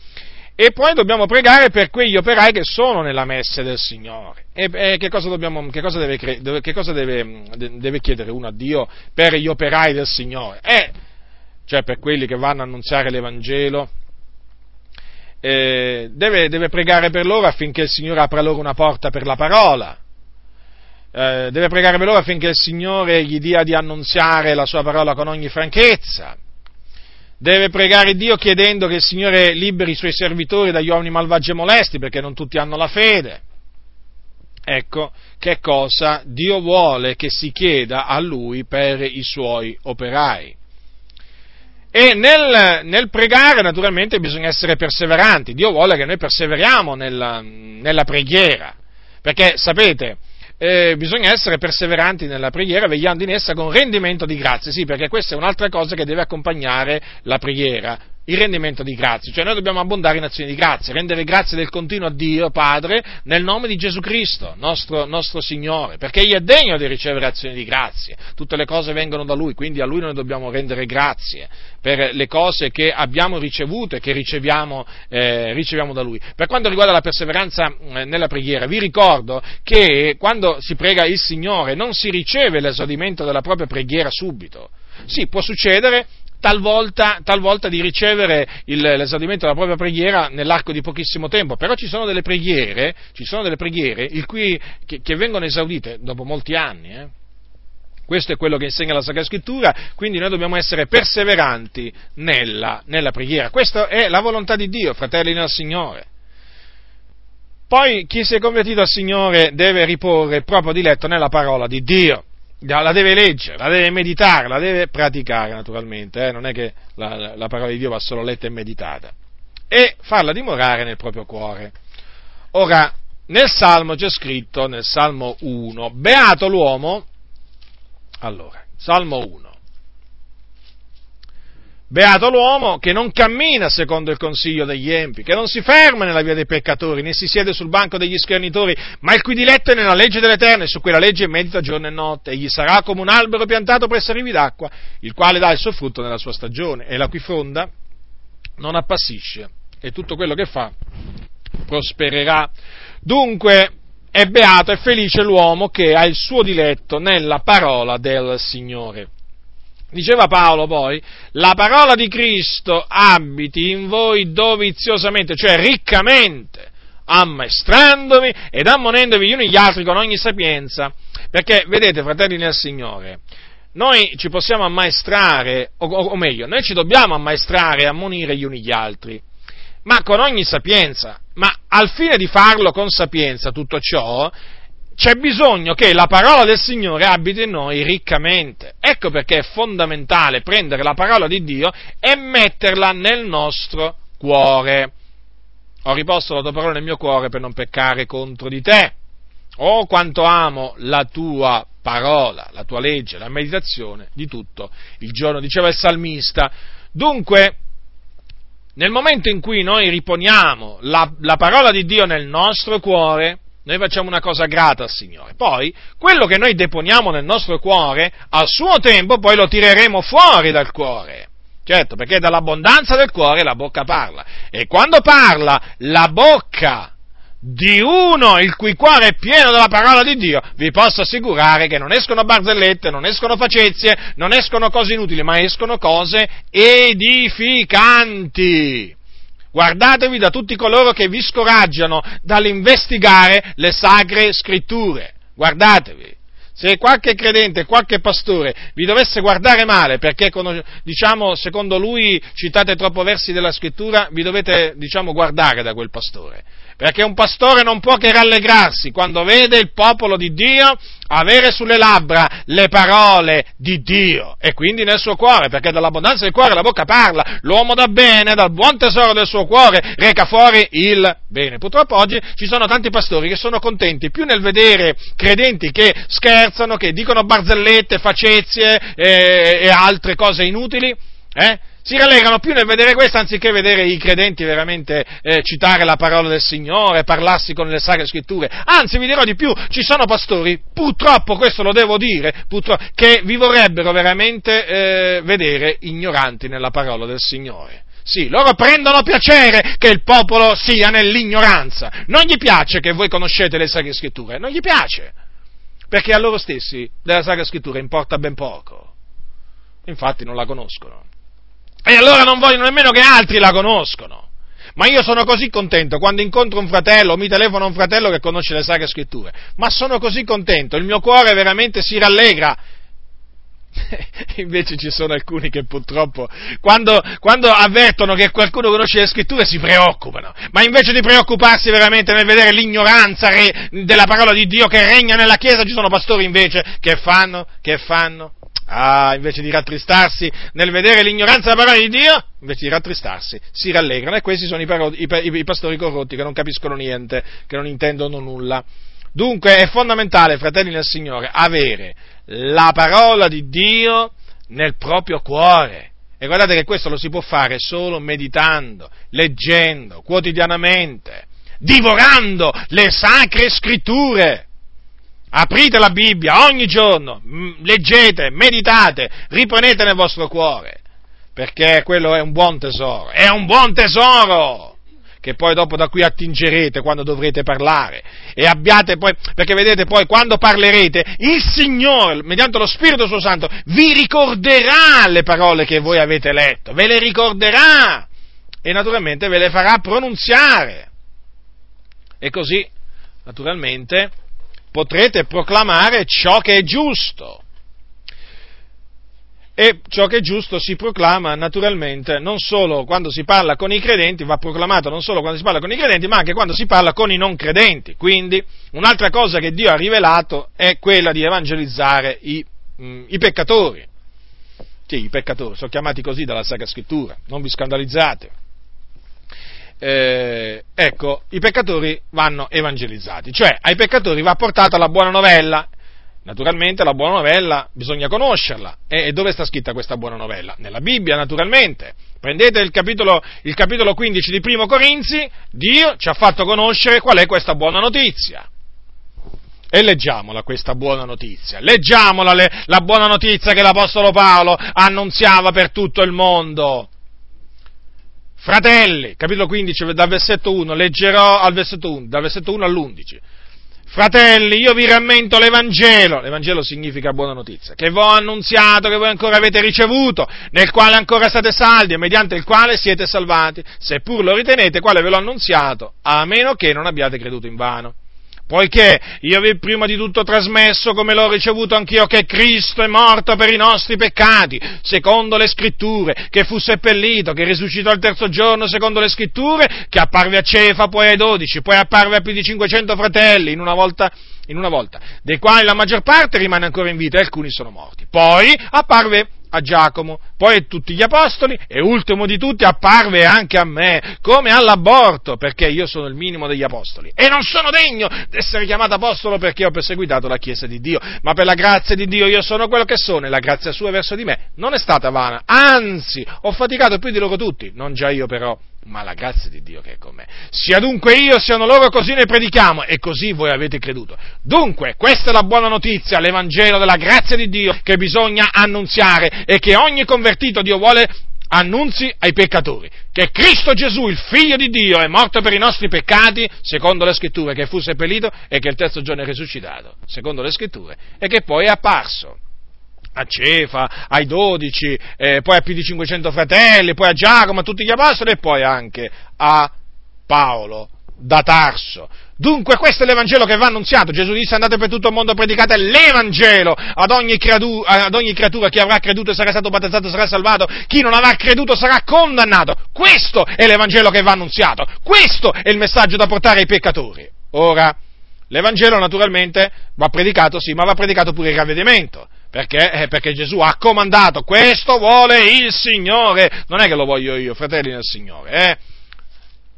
E poi dobbiamo pregare per quegli operai che sono nella messe del Signore. E, e che cosa, dobbiamo, che cosa, deve, che cosa deve, deve, chiedere uno a Dio per gli operai del Signore? Eh, cioè per quelli che vanno a annunziare l'Evangelo, eh, deve, deve, pregare per loro affinché il Signore apra loro una porta per la parola, eh, deve pregare per loro affinché il Signore gli dia di annunziare la sua parola con ogni franchezza, deve pregare Dio chiedendo che il Signore liberi i suoi servitori dagli uomini malvagi e molesti, perché non tutti hanno la fede. Ecco che cosa Dio vuole che si chieda a Lui per i suoi operai. E nel, nel pregare naturalmente bisogna essere perseveranti. Dio vuole che noi perseveriamo nella, nella preghiera. Perché sapete, eh, bisogna essere perseveranti nella preghiera, vegliando in essa con rendimento di grazie, sì, perché questa è un'altra cosa che deve accompagnare la preghiera, il rendimento di grazie, cioè noi dobbiamo abbondare in azioni di grazie, rendere grazie del continuo a Dio Padre nel nome di Gesù Cristo, nostro, nostro, Signore, perché Egli è degno di ricevere azioni di grazie, tutte le cose vengono da Lui, quindi a Lui noi dobbiamo rendere grazie per le cose che abbiamo ricevuto e che riceviamo, eh, riceviamo da Lui. Per quanto riguarda la perseveranza eh, nella preghiera, vi ricordo che quando si prega il Signore non si riceve l'esaudimento della propria preghiera subito, sì, può succedere talvolta, talvolta di ricevere il, l'esaudimento della propria preghiera nell'arco di pochissimo tempo, però ci sono delle preghiere, sono delle preghiere cui, che, che, vengono esaudite dopo molti anni. Eh? Questo è quello che insegna la Sacra Scrittura, quindi noi dobbiamo essere perseveranti nella, nella preghiera. Questa è la volontà di Dio, fratelli nel Signore. Poi chi si è convertito al Signore deve riporre il proprio diletto nella parola di Dio la deve leggere, la deve meditare, la deve praticare naturalmente, eh? non è che la, la, parola di Dio va solo letta e meditata, e farla dimorare nel proprio cuore. Ora, nel Salmo c'è scritto, nel Salmo 1, beato l'uomo, allora, Salmo 1, Beato l'uomo che non cammina secondo il consiglio degli empi, che non si ferma nella via dei peccatori, né si siede sul banco degli schernitori, ma il cui diletto è nella legge dell'Eterno e su quella legge medita giorno e notte. Egli sarà come un albero piantato presso rivi d'acqua, il quale dà il suo frutto nella sua stagione, e la cui fronda non appassisce, e tutto quello che fa prospererà. Dunque, è beato e felice l'uomo che ha il suo diletto nella parola del Signore. Diceva Paolo poi, la parola di Cristo abiti in voi doviziosamente, cioè riccamente, ammaestrandovi ed ammonendovi gli uni gli altri con ogni sapienza. Perché, vedete, fratelli nel Signore, noi ci possiamo ammaestrare, o, o meglio, noi ci dobbiamo ammaestrare e ammonire gli uni gli altri, ma con ogni sapienza. Ma al fine di farlo con sapienza tutto ciò, c'è bisogno che la parola del Signore abiti in noi riccamente. Ecco perché è fondamentale prendere la parola di Dio e metterla nel nostro cuore. Ho riposto la tua parola nel mio cuore per non peccare contro di te. Oh, quanto amo la tua parola, la tua legge, la meditazione di tutto il giorno, diceva il salmista. Dunque, nel momento in cui noi riponiamo la, la parola di Dio nel nostro cuore, noi facciamo una cosa grata al Signore. Poi, quello che noi deponiamo nel nostro cuore, al suo tempo poi lo tireremo fuori dal cuore. Certo, perché dall'abbondanza del cuore la bocca parla. E quando parla la bocca di uno il cui cuore è pieno della parola di Dio, vi posso assicurare che non escono barzellette, non escono facezie, non escono cose inutili, ma escono cose edificanti. Guardatevi da tutti coloro che vi scoraggiano dall'investigare le sacre scritture. Guardatevi. Se qualche credente, qualche pastore vi dovesse guardare male perché, diciamo, secondo lui citate troppo versi della scrittura, vi dovete, diciamo, guardare da quel pastore perché un pastore non può che rallegrarsi quando vede il popolo di Dio avere sulle labbra le parole di Dio e quindi nel suo cuore, perché dall'abbondanza del cuore la bocca parla, l'uomo da bene, dal buon tesoro del suo cuore reca fuori il bene. Purtroppo oggi ci sono tanti pastori che sono contenti più nel vedere credenti che scherzano, che dicono barzellette, facezie eh, e altre cose inutili, eh? Si rallegrano più nel vedere questo anziché vedere i credenti veramente eh, citare la parola del Signore, parlarsi con le sacre scritture. Anzi, vi dirò di più, ci sono pastori, purtroppo questo lo devo dire, che vi vorrebbero veramente eh, vedere ignoranti nella parola del Signore. Sì, loro prendono piacere che il popolo sia nell'ignoranza. Non gli piace che voi conoscete le Sacre Scritture, non gli piace. Perché a loro stessi della Sacra Scrittura importa ben poco. Infatti non la conoscono. E allora non vogliono nemmeno che altri la conoscono. Ma io sono così contento quando incontro un fratello mi telefono un fratello che conosce le Sacre Scritture. Ma sono così contento, il mio cuore veramente si rallegra. Invece ci sono alcuni che purtroppo, quando, quando, avvertono che qualcuno conosce le scritture, si preoccupano. Ma invece di preoccuparsi veramente nel vedere l'ignoranza re, della parola di Dio che regna nella Chiesa, ci sono pastori invece che fanno, che fanno Ah, invece di rattristarsi nel vedere l'ignoranza della parola di Dio, invece di rattristarsi, si rallegrano e questi sono i, parodi, i, i pastori corrotti che non capiscono niente, che non intendono nulla. Dunque è fondamentale, fratelli nel Signore, avere la parola di Dio nel proprio cuore. E guardate che questo lo si può fare solo meditando, leggendo quotidianamente, divorando le sacre scritture. Aprite la Bibbia ogni giorno, leggete, meditate, riponete nel vostro cuore, perché quello è un buon tesoro, è un buon tesoro che poi dopo da qui attingerete quando dovrete parlare e abbiate poi, perché vedete poi quando parlerete, il Signore, mediante lo Spirito suo Santo, vi ricorderà le parole che voi avete letto, ve le ricorderà e naturalmente ve le farà pronunziare. E così, naturalmente, potrete proclamare ciò che è giusto. E ciò che è giusto si proclama naturalmente non solo quando si parla con i credenti, va proclamato non solo quando si parla con i credenti, ma anche quando si parla con i non credenti. Quindi un'altra cosa che Dio ha rivelato è quella di evangelizzare i, mh, mm, i peccatori. Sì, i peccatori, sono chiamati così dalla Sacra Scrittura, non vi scandalizzate eh, ecco, i peccatori vanno evangelizzati, cioè ai peccatori va portata la buona novella. Naturalmente la buona novella bisogna conoscerla. E, dove sta scritta questa buona novella? Nella Bibbia, naturalmente. Prendete il capitolo, il capitolo 15 di Primo Corinzi, Dio ci ha fatto conoscere qual è questa buona notizia. E leggiamola questa buona notizia, leggiamola le, la buona notizia che l'Apostolo Paolo annunziava per tutto il mondo. Fratelli, capitolo 15, dal versetto 1, leggerò al versetto 1, dal versetto 1 all'11. Fratelli, io vi rammento l'Evangelo, l'Evangelo significa buona notizia, che vi ho annunziato, che voi ancora avete ricevuto, nel quale ancora state saldi e mediante il quale siete salvati, seppur lo ritenete, quale ve l'ho annunziato, a meno che non abbiate creduto in vano poiché io vi ho prima di tutto trasmesso, come l'ho ricevuto anch'io, che Cristo è morto per i nostri peccati, secondo le scritture, che fu seppellito, che risuscitò il terzo giorno, secondo le scritture, che apparve a Cefa, poi ai dodici, poi apparve a più di 500 fratelli, in una volta in una volta, dei quali la maggior parte rimane ancora in vita e alcuni sono morti. Poi apparve a Giacomo, poi a tutti gli apostoli e ultimo di tutti apparve anche a me, come all'aborto, perché io sono il minimo degli apostoli. E non sono degno di essere chiamato apostolo perché ho perseguitato la Chiesa di Dio, ma per la grazia di Dio io sono quello che sono e la grazia sua verso di me non è stata vana, anzi ho faticato più di loro tutti, non già io però, ma la grazia di Dio che è con me. Sia dunque io, siano loro, così ne predichiamo, e così voi avete creduto. Dunque, questa è la buona notizia, l'Evangelo della grazia di Dio che bisogna annunziare e che ogni convertito Dio vuole annunzi ai peccatori, che Cristo Gesù, il Figlio di Dio, è morto per i nostri peccati, secondo le scritture, che fu seppellito e che il terzo giorno è risuscitato, secondo le scritture, e che poi è apparso a Cefa, ai dodici, eh, poi a più di 500 fratelli, poi a Giacomo, a tutti gli apostoli e poi anche a Paolo da Tarso. Dunque questo è l'Evangelo che va annunziato. Gesù disse andate per tutto il mondo, predicate l'Evangelo ad ogni, creatura, ad ogni creatura. Chi avrà creduto sarà stato battezzato sarà salvato, chi non avrà creduto sarà condannato. Questo è l'Evangelo che va annunziato. Questo è il messaggio da portare ai peccatori. Ora, l'Evangelo naturalmente va predicato, sì, ma va predicato pure il ravvedimento. Perché? Eh, perché Gesù ha comandato, questo vuole il Signore, non è che lo voglio io, fratelli del Signore, eh?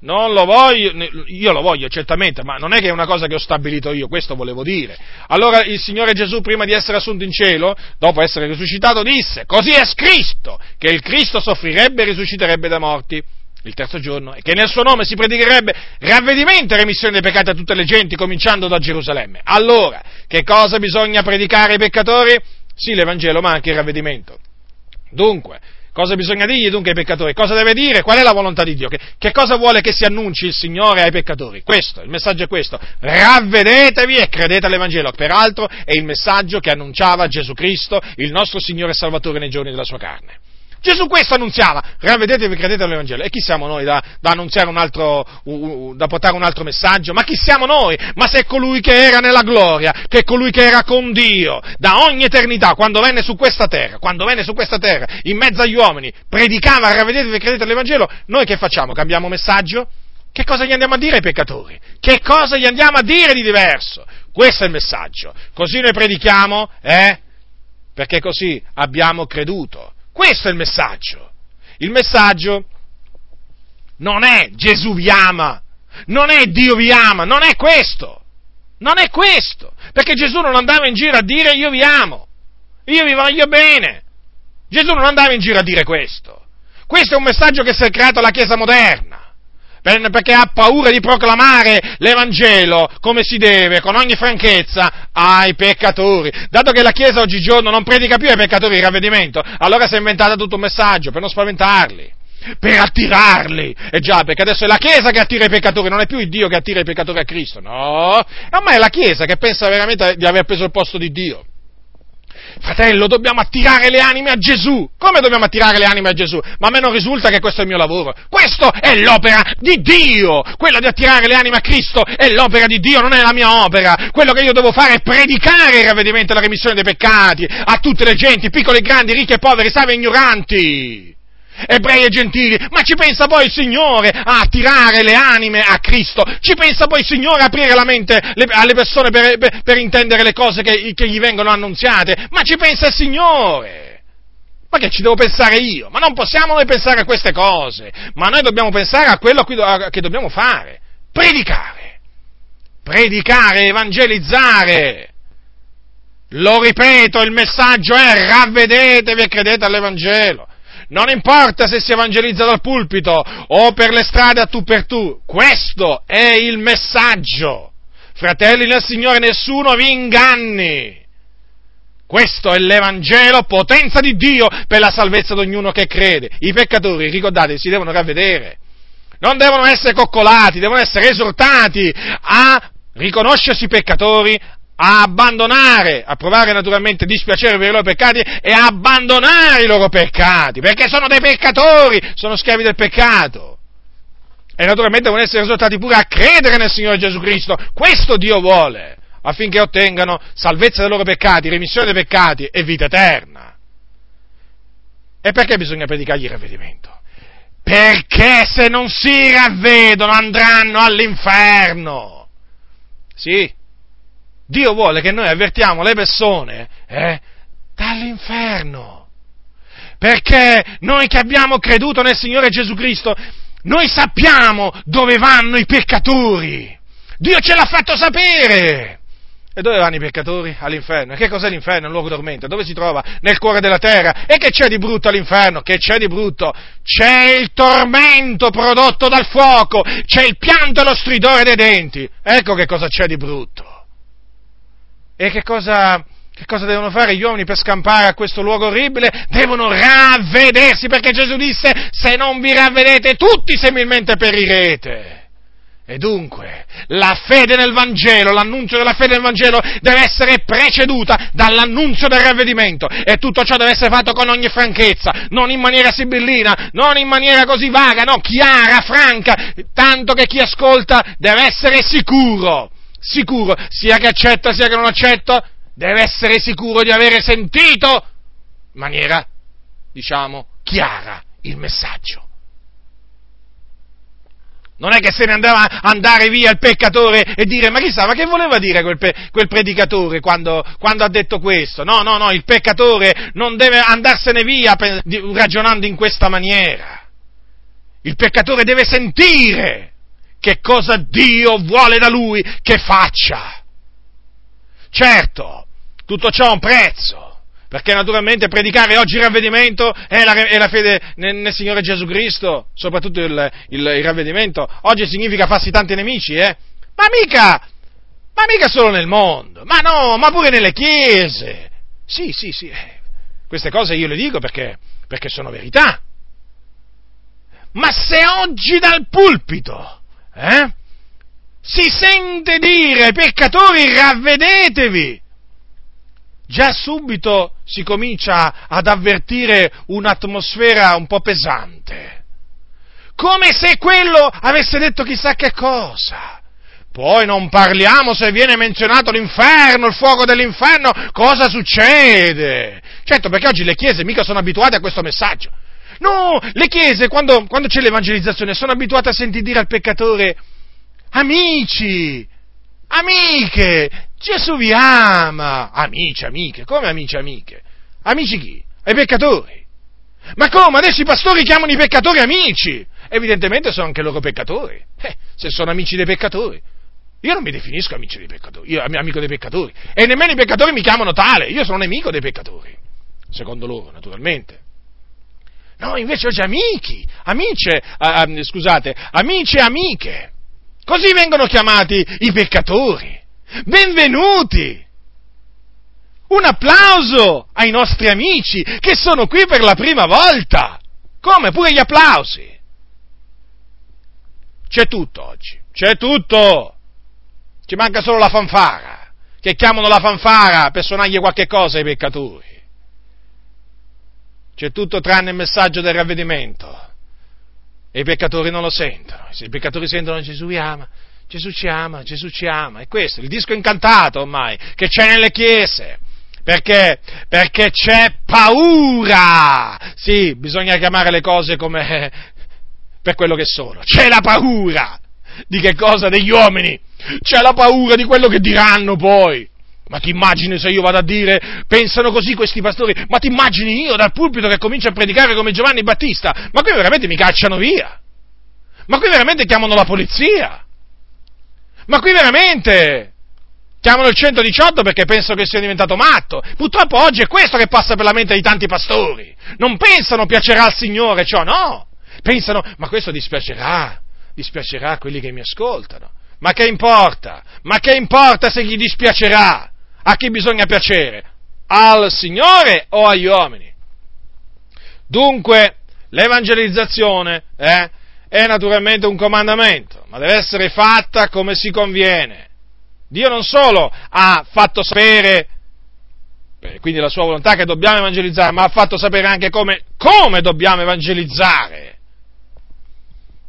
Non lo voglio, io lo voglio certamente, ma non è che è una cosa che ho stabilito io, questo volevo dire. Allora il Signore Gesù, prima di essere assunto in cielo, dopo essere risuscitato, disse, così è scritto, che il Cristo soffrirebbe e risusciterebbe da morti il terzo giorno, e che nel suo nome si predicherebbe ravvedimento e remissione dei peccati a tutte le genti, cominciando da Gerusalemme. Allora, che cosa bisogna predicare ai peccatori? Sì, l'Evangelo, ma anche il ravvedimento. Dunque, Cosa bisogna dirgli dunque ai peccatori? Cosa deve dire? Qual è la volontà di Dio? Che, che, cosa vuole che si annunci il Signore ai peccatori? Questo, il messaggio è questo. Ravvedetevi e credete all'Evangelo. Peraltro è il messaggio che annunciava Gesù Cristo, il nostro Signore e Salvatore nei giorni della sua carne. Gesù questo annunziava, ravvedetevi credete all'Evangelo. E chi siamo noi da, da annunziare un altro, uh, da portare un altro messaggio? Ma chi siamo noi? Ma se colui che era nella gloria, che colui che era con Dio, da ogni eternità, quando venne su questa terra, quando venne su questa terra, in mezzo agli uomini, predicava, ravvedetevi e credete all'Evangelo, noi che facciamo? Cambiamo messaggio? Che cosa gli andiamo a dire ai peccatori? Che cosa gli andiamo a dire di diverso? Questo è il messaggio. Così noi predichiamo, eh? Perché così abbiamo creduto. Questo è il messaggio. Il messaggio non è Gesù vi ama, non è Dio vi ama, non è questo. Non è questo. Perché Gesù non andava in giro a dire io vi amo, io vi voglio bene. Gesù non andava in giro a dire questo. Questo è un messaggio che si è creato alla Chiesa moderna perché ha paura di proclamare l'Evangelo come si deve, con ogni franchezza, ai peccatori. Dato che la Chiesa oggigiorno non predica più ai peccatori il ravvedimento, allora si è inventata tutto un messaggio per non spaventarli per attirarli. E già, perché adesso è la Chiesa che attira i peccatori, non è più il Dio che attira i peccatori a Cristo, no. Ormai è la Chiesa che pensa veramente di aver preso il posto di Dio. Fratello, dobbiamo attirare le anime a Gesù. Come dobbiamo attirare le anime a Gesù? Ma a me non risulta che questo è il mio lavoro. Questo è l'opera di Dio. Quello di attirare le anime a Cristo è l'opera di Dio, non è la mia opera. Quello che io devo fare è predicare il ravvedimento e la remissione dei peccati a tutte le genti, piccoli e grandi, ricchi e poveri, savi e ignoranti ebrei e gentili, ma ci pensa poi il Signore a attirare le anime a Cristo, ci pensa poi il Signore a aprire la mente alle persone per, per, per intendere le cose che, che, gli vengono annunziate, ma ci pensa il Signore. Ma che ci devo pensare io? Ma non possiamo noi pensare a queste cose, ma noi dobbiamo pensare a quello che dobbiamo fare, predicare, predicare, evangelizzare. Lo ripeto, il messaggio è ravvedetevi e credete all'Evangelo. Non importa se si evangelizza dal pulpito o per le strade a tu per tu, questo è il messaggio. Fratelli nel Signore, nessuno vi inganni. Questo è l'Evangelo, potenza di Dio per la salvezza di ognuno che crede. I peccatori, ricordate, si devono ravvedere. Non devono essere coccolati, devono essere esortati a riconoscersi peccatori, a abbandonare, a provare naturalmente dispiacere per i loro peccati e a abbandonare i loro peccati, perché sono dei peccatori, sono schiavi del peccato. E naturalmente devono essere esortati pure a credere nel Signore Gesù Cristo, questo Dio vuole, affinché ottengano salvezza dei loro peccati, remissione dei peccati e vita eterna. E perché bisogna predicargli il ravvedimento? Perché se non si ravvedono andranno all'inferno. Sì, Dio vuole che noi avvertiamo le persone eh, dall'inferno. Perché noi che abbiamo creduto nel Signore Gesù Cristo, noi sappiamo dove vanno i peccatori. Dio ce l'ha fatto sapere. E dove vanno i peccatori? All'inferno. E che cos'è l'inferno? Un luogo dormente. Dove si trova? Nel cuore della terra. E che c'è di brutto all'inferno? Che c'è di brutto? C'è il tormento prodotto dal fuoco. C'è il pianto e lo stridore dei denti. Ecco che cosa c'è di brutto. E che cosa, che cosa devono fare gli uomini per scampare a questo luogo orribile? Devono ravvedersi, perché Gesù disse, se non vi ravvedete tutti semilmente perirete. E dunque, la fede nel Vangelo, l'annunzio della fede nel Vangelo deve essere preceduta dall'annunzio del ravvedimento e tutto ciò deve essere fatto con ogni franchezza, non in maniera sibillina, non in maniera così vaga, no, chiara, franca, tanto che chi ascolta deve essere sicuro sicuro, sia che accetta sia che non accetta, deve essere sicuro di avere sentito in maniera, diciamo, chiara il messaggio. Non è che se ne andava andare via il peccatore e dire, ma chissà, ma che voleva dire quel, pe- quel predicatore quando, quando, ha detto questo? No, no, no, il peccatore non deve andarsene via per, ragionando in questa maniera. Il peccatore deve sentire che cosa Dio vuole da lui che faccia. Certo, tutto ciò ha un prezzo, perché naturalmente predicare oggi il ravvedimento è la, la fede nel, nel, Signore Gesù Cristo, soprattutto il, il, il, ravvedimento. Oggi significa farsi tanti nemici, eh? Ma mica, ma mica solo nel mondo, ma no, ma pure nelle chiese. Sì, sì, sì. Eh. Queste cose io le dico perché, perché sono verità. Ma se oggi dal pulpito eh, si sente dire ai peccatori ravvedetevi, già subito si comincia ad avvertire un'atmosfera un po' pesante, come se quello avesse detto chissà che cosa. Poi non parliamo se viene menzionato l'inferno, il fuoco dell'inferno, cosa succede? Certo, perché oggi le chiese mica sono abituate a questo messaggio. No, le chiese quando, quando c'è l'evangelizzazione sono abituate a sentire dire al peccatore, amici, amiche, Gesù vi ama, amici, amiche, come amici, amiche? Amici chi? Ai peccatori. Ma come? Adesso i pastori chiamano i peccatori amici. Evidentemente sono anche loro peccatori. Eh, se sono amici dei peccatori. Io non mi definisco amico dei peccatori, io amico dei peccatori. E nemmeno i peccatori mi chiamano tale. Io sono nemico dei peccatori. Secondo loro, naturalmente. No, invece oggi amici, amiche, uh, scusate, amici e amiche. Così vengono chiamati i peccatori. Benvenuti! Un applauso ai nostri amici che sono qui per la prima volta. Come? Pure gli applausi. C'è tutto oggi, c'è tutto. Ci manca solo la fanfara, che chiamano la fanfara per suonargli qualche cosa ai peccatori. C'è tutto tranne il messaggio del ravvedimento. E i peccatori non lo sentono. Se i peccatori sentono Gesù vi ama, Gesù ci ama, Gesù ci ama. È questo, il disco incantato ormai, che c'è nelle chiese. Perché? Perché c'è paura! Sì, bisogna chiamare le cose come per quello che sono. C'è la paura! Di che cosa? Degli uomini! C'è la paura di quello che diranno poi! Ma ti immagini se io vado a dire, pensano così questi pastori, ma ti immagini io dal pulpito che comincio a predicare come Giovanni Battista? Ma qui veramente mi cacciano via! Ma qui veramente chiamano la polizia! Ma qui veramente chiamano il 118 perché pensano che sia diventato matto. Purtroppo oggi è questo che passa per la mente di tanti pastori. Non pensano piacerà al Signore ciò, no! Pensano, ma questo dispiacerà, dispiacerà a quelli che mi ascoltano. Ma che importa? Ma che importa se gli dispiacerà? A chi bisogna piacere? Al Signore o agli uomini? Dunque, l'evangelizzazione eh, è naturalmente un comandamento, ma deve essere fatta come si conviene. Dio non solo ha fatto sapere, quindi la sua volontà che dobbiamo evangelizzare, ma ha fatto sapere anche come, come dobbiamo evangelizzare.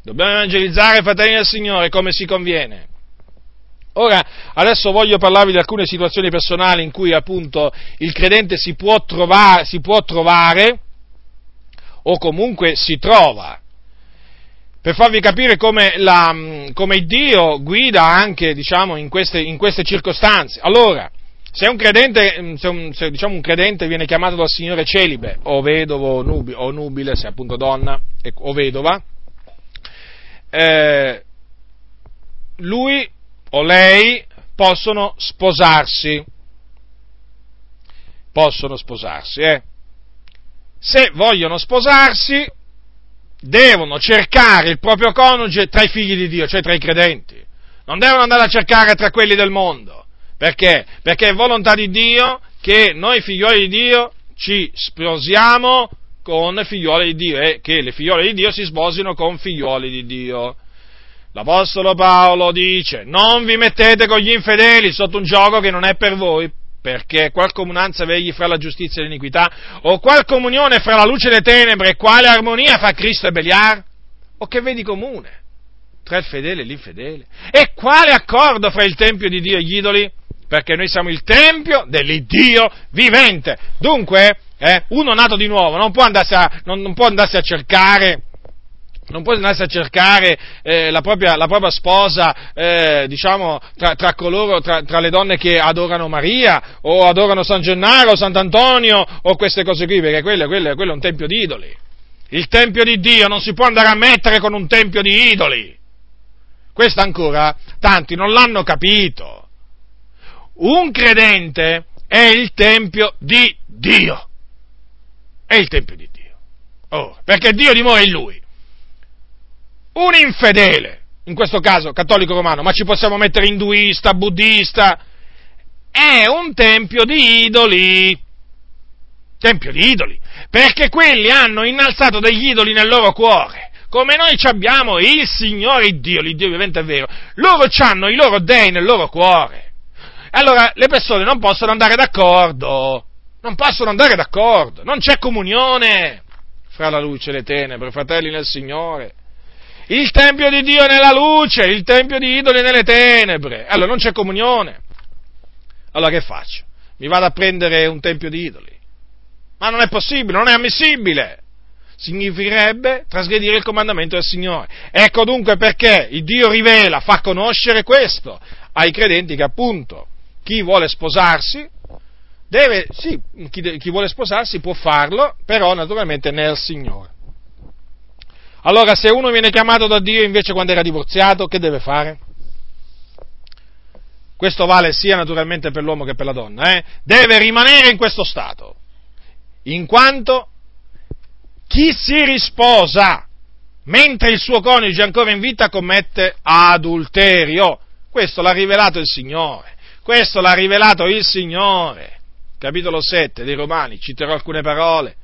Dobbiamo evangelizzare, fratelli del Signore, come si conviene. Ora, adesso voglio parlarvi di alcune situazioni personali in cui appunto il credente si può trovare, si può trovare o comunque si trova, per farvi capire come, la, come Dio guida anche diciamo, in, queste, in, queste, circostanze. Allora, se un credente, se un, se, diciamo, un credente viene chiamato dal Signore celibe, o vedovo nubi, o nubile, se appunto donna, o vedova, eh, lui o lei possono sposarsi. Possono sposarsi, eh. Se vogliono sposarsi, devono cercare il proprio coniuge tra i figli di Dio, cioè tra i credenti. Non devono andare a cercare tra quelli del mondo. Perché? Perché è volontà di Dio che noi figlioli di Dio ci sposiamo con figlioli di Dio e che le figliole di Dio si sposino con figlioli di Dio. L'Apostolo Paolo dice, non vi mettete con gli infedeli sotto un gioco che non è per voi, perché qual comunanza vegli fra la giustizia e l'iniquità, o qual comunione fra la luce e le tenebre, quale armonia fra Cristo e Beliar? O che vedi comune tra il fedele e l'infedele? E quale accordo fra il Tempio di Dio e gli idoli? Perché noi siamo il Tempio dell'Iddio vivente. Dunque, eh, uno nato di nuovo non può andarsi a, non, non può andarsi a cercare non può andarsi a cercare eh, la, propria, la, propria, sposa, eh, diciamo, tra, tra, coloro, tra, tra, le donne che adorano Maria, o adorano San Gennaro, Sant'Antonio, o queste cose qui, perché quello, quello, quello è un tempio di idoli. Il tempio di Dio non si può andare a mettere con un tempio di idoli. Questo ancora tanti non l'hanno capito. Un credente è il tempio di Dio. È il tempio di Dio. Oh, perché Dio dimora in lui un infedele, in questo caso cattolico romano, ma ci possiamo mettere induista, buddista, è un tempio di idoli. Tempio di idoli, perché quelli hanno innalzato degli idoli nel loro cuore. Come noi abbiamo il Signore Dio, l'Iddio vivente è vero, loro hanno i loro dei nel loro cuore. Allora le persone non possono andare d'accordo, non possono andare d'accordo, non c'è comunione fra la luce e le tenebre, fratelli nel Signore. Il Tempio di Dio è nella luce, il Tempio di idoli è nelle tenebre. Allora non c'è comunione. Allora che faccio? Mi vado a prendere un Tempio di idoli. Ma non è possibile, non è ammissibile. Significherebbe trasgredire il comandamento del Signore. Ecco dunque perché il Dio rivela, fa conoscere questo ai credenti che appunto chi vuole sposarsi deve, sì, chi, chi vuole sposarsi può farlo, però naturalmente nel Signore. Allora, se uno viene chiamato da Dio invece quando era divorziato, che deve fare? Questo vale sia naturalmente per l'uomo che per la donna, eh? deve rimanere in questo stato, in quanto chi si risposa mentre il suo coniuge è ancora in vita commette adulterio. Questo l'ha rivelato il Signore, questo l'ha rivelato il Signore. Capitolo 7 dei Romani, citerò alcune parole.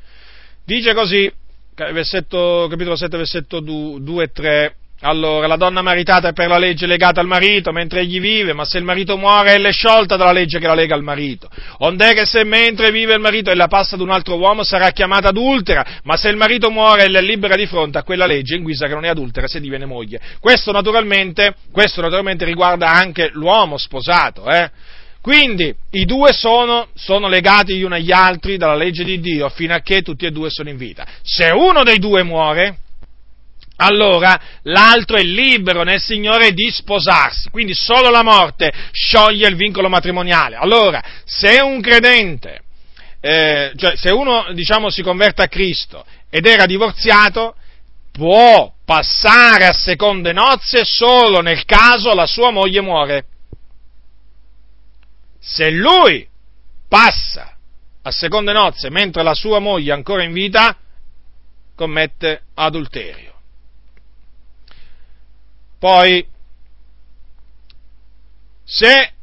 Dice così, versetto, capitolo 7, versetto 2 e 3. Allora, la donna maritata è per la legge legata al marito mentre egli vive, ma se il marito muore ella è sciolta dalla legge che la lega al marito. Ond'è che se mentre vive il marito ella passa ad un altro uomo sarà chiamata adultera, ma se il marito muore ella è libera di fronte a quella legge in guisa che non è adultera se diviene moglie. Questo naturalmente, questo naturalmente riguarda anche l'uomo sposato, eh? Quindi i due sono, sono, legati gli uni agli altri dalla legge di Dio fino a che tutti e due sono in vita. Se uno dei due muore, allora l'altro è libero nel Signore di sposarsi. Quindi solo la morte scioglie il vincolo matrimoniale. Allora, se un credente, eh, cioè se uno diciamo si converte a Cristo ed era divorziato, può passare a seconde nozze solo nel caso la sua moglie muore se lui passa a seconde nozze mentre la sua moglie è ancora in vita, commette adulterio. Poi, se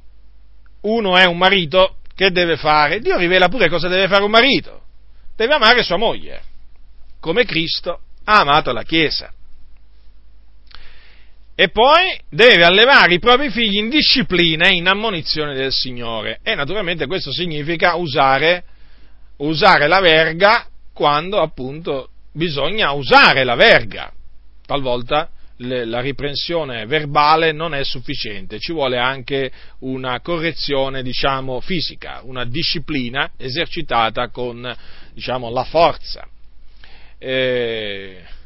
uno è un marito, che deve fare? Dio rivela pure cosa deve fare un marito. Deve amare sua moglie, come Cristo ha amato la Chiesa e poi deve allevare i propri figli in disciplina e in ammonizione del Signore. E naturalmente questo significa usare, usare la verga quando appunto bisogna usare la verga. Talvolta le, la riprensione verbale non è sufficiente, ci vuole anche una correzione, diciamo, fisica, una disciplina esercitata con, diciamo, la forza. Eh,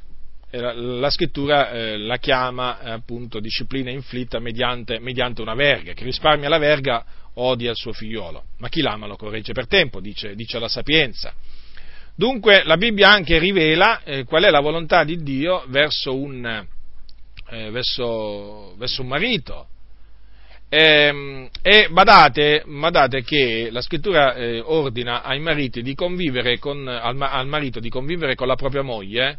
la scrittura eh, la chiama eh, appunto disciplina inflitta mediante, mediante, una verga, chi risparmia la verga odia il suo figliolo, ma chi l'ama lo corregge per tempo, dice, dice la sapienza. Dunque la Bibbia anche rivela eh, qual è la volontà di Dio verso un, eh, verso, verso un marito. E, ehm, e badate, badate, che la scrittura eh, ordina ai mariti di convivere con, al, al marito di convivere con la propria moglie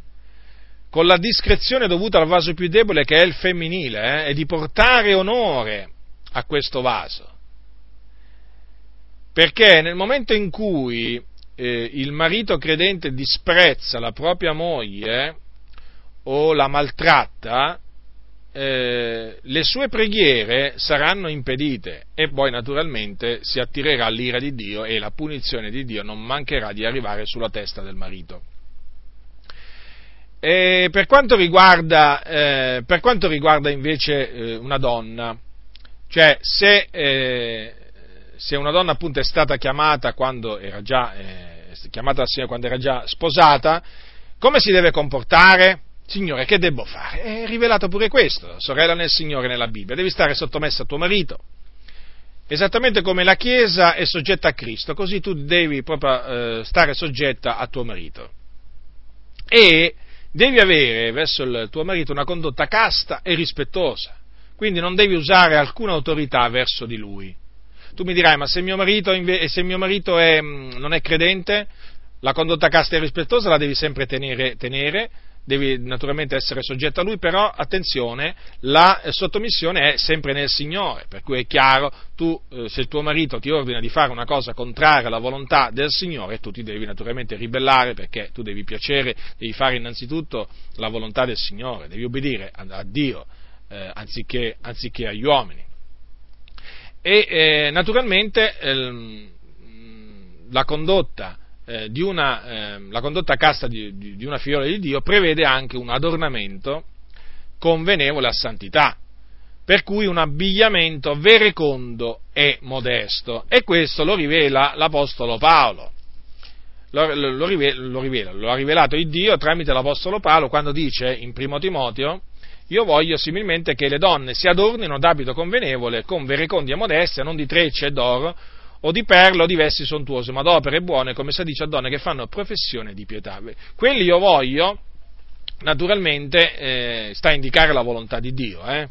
con la discrezione dovuta al vaso più debole che è il femminile, eh, e di portare onore a questo vaso. Perché nel momento in cui eh, il marito credente disprezza la propria moglie o la maltratta, eh, le sue preghiere saranno impedite e poi naturalmente si attirerà l'ira di Dio e la punizione di Dio non mancherà di arrivare sulla testa del marito. Per quanto riguarda, eh, per quanto riguarda invece eh, una donna, cioè se, eh, se, una donna appunto è stata chiamata quando era già, eh, chiamata al Signore quando era già sposata, come si deve comportare? Signore, che devo fare? È rivelato pure questo, sorella nel Signore nella Bibbia, devi stare sottomessa a tuo marito, esattamente come la Chiesa è soggetta a Cristo, così tu devi proprio eh, stare soggetta a tuo marito. E devi avere verso il tuo marito una condotta casta e rispettosa, quindi non devi usare alcuna autorità verso di lui. Tu mi dirai, ma se mio marito, se mio marito è, mm, non è credente, la condotta casta e rispettosa la devi sempre tenere, tenere devi naturalmente essere soggetto a lui, però attenzione, la sottomissione è sempre nel Signore, per cui è chiaro, tu, eh, se il tuo marito ti ordina di fare una cosa contraria alla volontà del Signore, tu ti devi naturalmente ribellare perché tu devi piacere, devi fare innanzitutto la volontà del Signore, devi obbedire a, Dio eh, anziché, anziché, agli uomini. E eh, naturalmente ehm, la condotta eh, una, eh, la condotta casta di, di, di una figliola di Dio prevede anche un adornamento convenevole a santità, per cui un abbigliamento verecondo e modesto. E questo lo rivela l'Apostolo Paolo. Lo, lo, lo, rivela, lo ha rivelato il Dio tramite l'Apostolo Paolo quando dice in primo Timoteo io voglio similmente che le donne si adornino d'abito convenevole, con verecondi e modestia, non di trecce e d'oro, o di perle o di vesti sontuose, ma d'opere buone, come si dice a donne che fanno professione di pietà. Quelli io voglio, naturalmente, eh, sta a indicare la volontà di Dio, eh?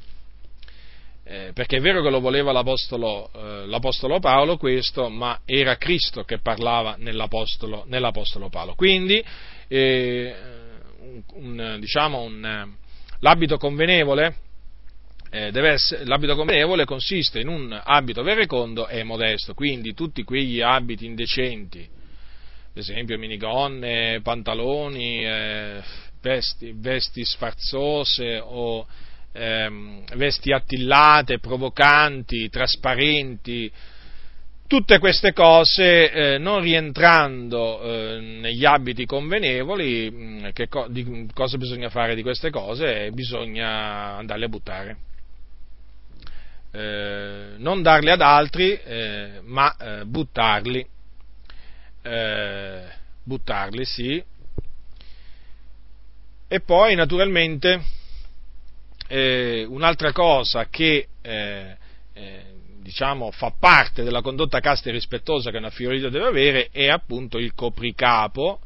Eh, perché è vero che lo voleva l'apostolo, eh, l'apostolo, Paolo questo, ma era Cristo che parlava nell'apostolo, nell'apostolo Paolo. Quindi, eh, un, un, diciamo, un, l'abito convenevole eh, essere, l'abito convenevole consiste in un abito verecondo e modesto, quindi tutti quegli abiti indecenti, ad esempio minigonne, pantaloni, eh, vesti, vesti, sfarzose o ehm, vesti attillate, provocanti, trasparenti, tutte queste cose eh, non rientrando eh, negli abiti convenevoli, mh, che co- di, cosa bisogna fare di queste cose? Bisogna andarle a buttare eh, non darli ad altri, eh, ma eh, buttarli, eh, buttarli, sì. E poi, naturalmente, eh, un'altra cosa che diciamo, fa parte della condotta casta e rispettosa che una fiorita deve avere è appunto il copricapo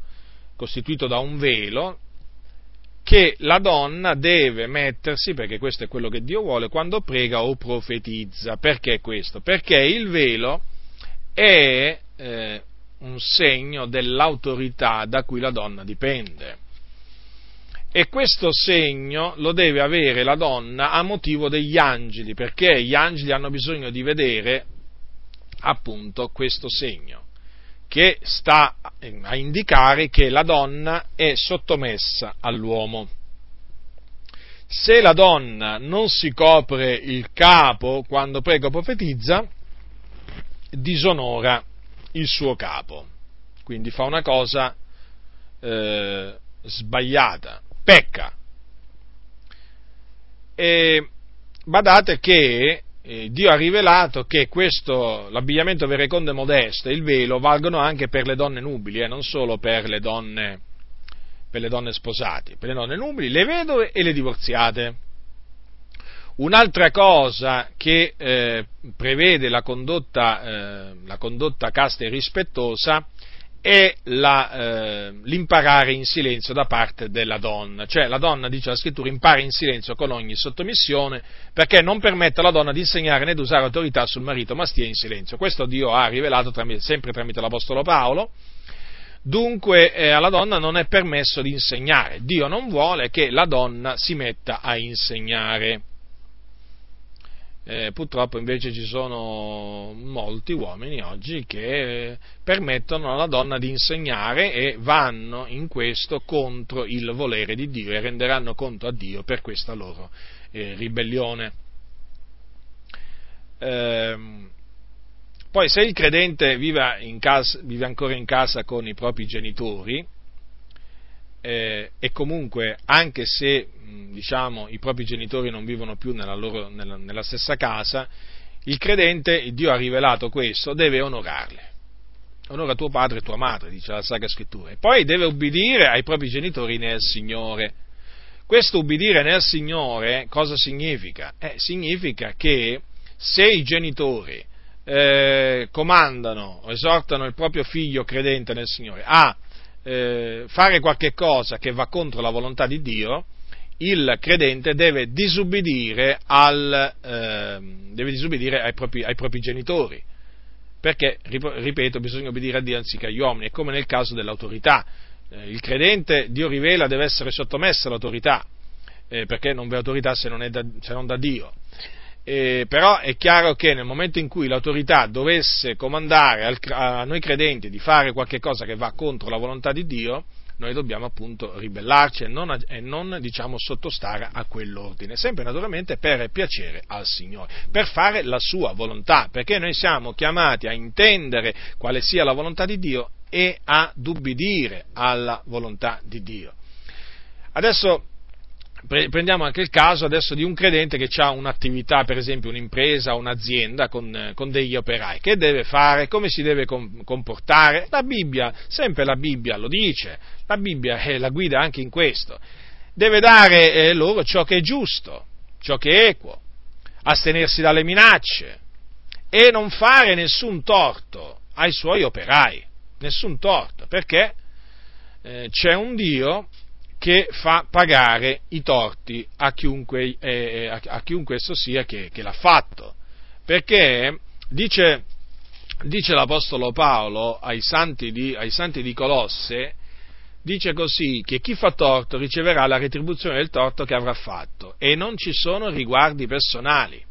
costituito da un velo che la donna deve mettersi, perché questo è quello che Dio vuole, quando prega o profetizza. Perché questo? Perché il velo è eh, un segno dell'autorità da cui la donna dipende. E questo segno lo deve avere la donna a motivo degli angeli, perché gli angeli hanno bisogno di vedere appunto questo segno che sta a indicare che la donna è sottomessa all'uomo. Se la donna non si copre il capo quando prega o profetizza, disonora il suo capo, quindi fa una cosa eh, sbagliata, pecca. E badate che eh, Dio ha rivelato che questo, l'abbigliamento verecondo e modesto il velo valgono anche per le donne nubili, eh, non solo per le donne, per le donne sposate, per le donne nubili, le vedove e le divorziate. Un'altra cosa che eh, prevede la condotta, eh, la condotta casta e rispettosa è la, eh, l'imparare in silenzio da parte della donna. Cioè la donna, dice la scrittura, impara in silenzio con ogni sottomissione perché non permette alla donna di insegnare né di usare autorità sul marito, ma stia in silenzio. Questo Dio ha rivelato tramite, sempre tramite l'Apostolo Paolo. Dunque eh, alla donna non è permesso di insegnare. Dio non vuole che la donna si metta a insegnare. Eh, purtroppo invece ci sono molti uomini oggi che permettono alla donna di insegnare e vanno in questo contro il volere di Dio e renderanno conto a Dio per questa loro eh, ribellione. Eh, poi se il credente vive, casa, vive ancora in casa con i propri genitori, eh, e comunque anche se diciamo, i propri genitori non vivono più nella, loro, nella, nella stessa casa, il credente, il Dio ha rivelato questo, deve onorarli. Onora tuo padre e tua madre, dice la Sacra Scrittura. E poi deve ubbidire ai propri genitori nel Signore. Questo ubbidire nel Signore cosa significa? Eh, significa che se i genitori eh, comandano o esortano il proprio figlio credente nel Signore a eh, fare qualche cosa che va contro la volontà di Dio, il credente deve disubbidire, al, eh, deve disubbidire ai, propri, ai, propri, genitori, perché, ripeto, bisogna obbedire a Dio anziché agli uomini, è come nel caso dell'autorità, eh, il credente, Dio rivela, deve essere sottomesso all'autorità, eh, perché non v'è autorità se non, da, se non da Dio. Eh, però è chiaro che nel momento in cui l'autorità dovesse comandare al, a noi credenti di fare qualche cosa che va contro la volontà di Dio, noi dobbiamo appunto ribellarci e non, e non diciamo, sottostare a quell'ordine, sempre naturalmente per piacere al Signore, per fare la sua volontà, perché noi siamo chiamati a intendere quale sia la volontà di Dio e a ubbidire alla volontà di Dio. Adesso prendiamo anche il caso adesso di un credente che ha un'attività, per esempio un'impresa, un'azienda con, con, degli operai. Che deve fare? Come si deve comportare? La Bibbia, sempre la Bibbia lo dice, la Bibbia è la guida anche in questo. Deve dare eh, loro ciò che è giusto, ciò che è equo, astenersi dalle minacce e non fare nessun torto ai suoi operai, nessun torto, perché eh, c'è un Dio che fa pagare i torti a chiunque, eh, a, a chiunque esso sia che, che, l'ha fatto. Perché dice, dice l'Apostolo Paolo ai santi, di, ai santi di Colosse, dice così che chi fa torto riceverà la retribuzione del torto che avrà fatto e non ci sono riguardi personali.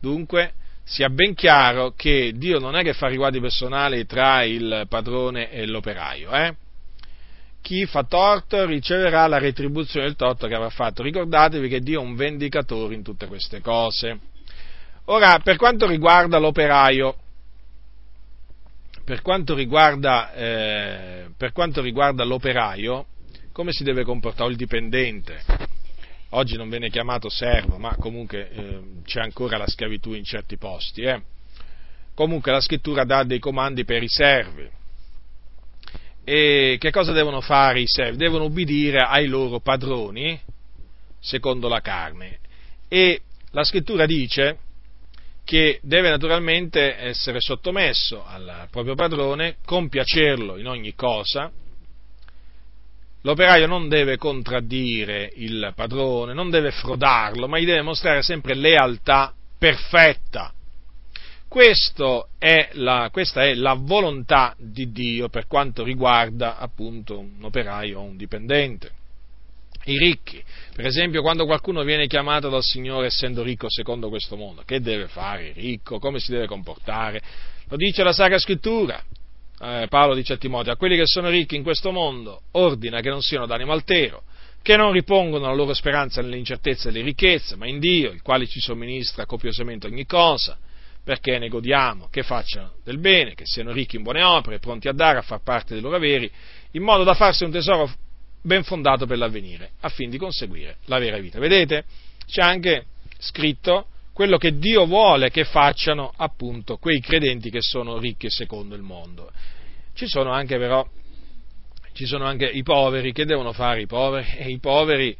Dunque sia ben chiaro che Dio non è che fa riguardi personali tra il padrone e l'operaio, eh? Chi fa torto riceverà la retribuzione del torto che avrà fatto. Ricordatevi che Dio è un vendicatore in tutte queste cose. Ora, per quanto riguarda l'operaio, per quanto riguarda, eh, per quanto riguarda l'operaio, come si deve comportare il dipendente? Oggi non viene chiamato servo, ma comunque eh, c'è ancora la schiavitù in certi posti. Eh? Comunque la scrittura dà dei comandi per i servi e che cosa devono fare i servi? Devono ubbidire ai loro padroni, secondo la carne. E la scrittura dice che deve naturalmente essere sottomesso al proprio padrone, compiacerlo in ogni cosa. L'operaio non deve contraddire il padrone, non deve frodarlo, ma gli deve mostrare sempre lealtà perfetta è la, questa è la volontà di Dio per quanto riguarda appunto un operaio o un dipendente. I ricchi, per esempio, quando qualcuno viene chiamato dal Signore essendo ricco secondo questo mondo, che deve fare ricco? Come si deve comportare? Lo dice la Sacra Scrittura. Eh, Paolo dice a Timoteo, a quelli che sono ricchi in questo mondo, ordina che non siano d'animo altero, che non ripongono la loro speranza nell'incertezza delle ricchezze, ma in Dio, il quale ci somministra copiosamente ogni cosa perché ne godiamo, che facciano del bene, che siano ricchi in buone opere, pronti a dare, a far parte dei loro averi, in modo da farsi un tesoro ben fondato per l'avvenire, affin di conseguire la vera vita. Vedete? C'è anche scritto quello che Dio vuole che facciano appunto quei credenti che sono ricchi secondo il mondo. Ci sono anche però, ci sono anche i poveri, che devono fare i poveri? E i poveri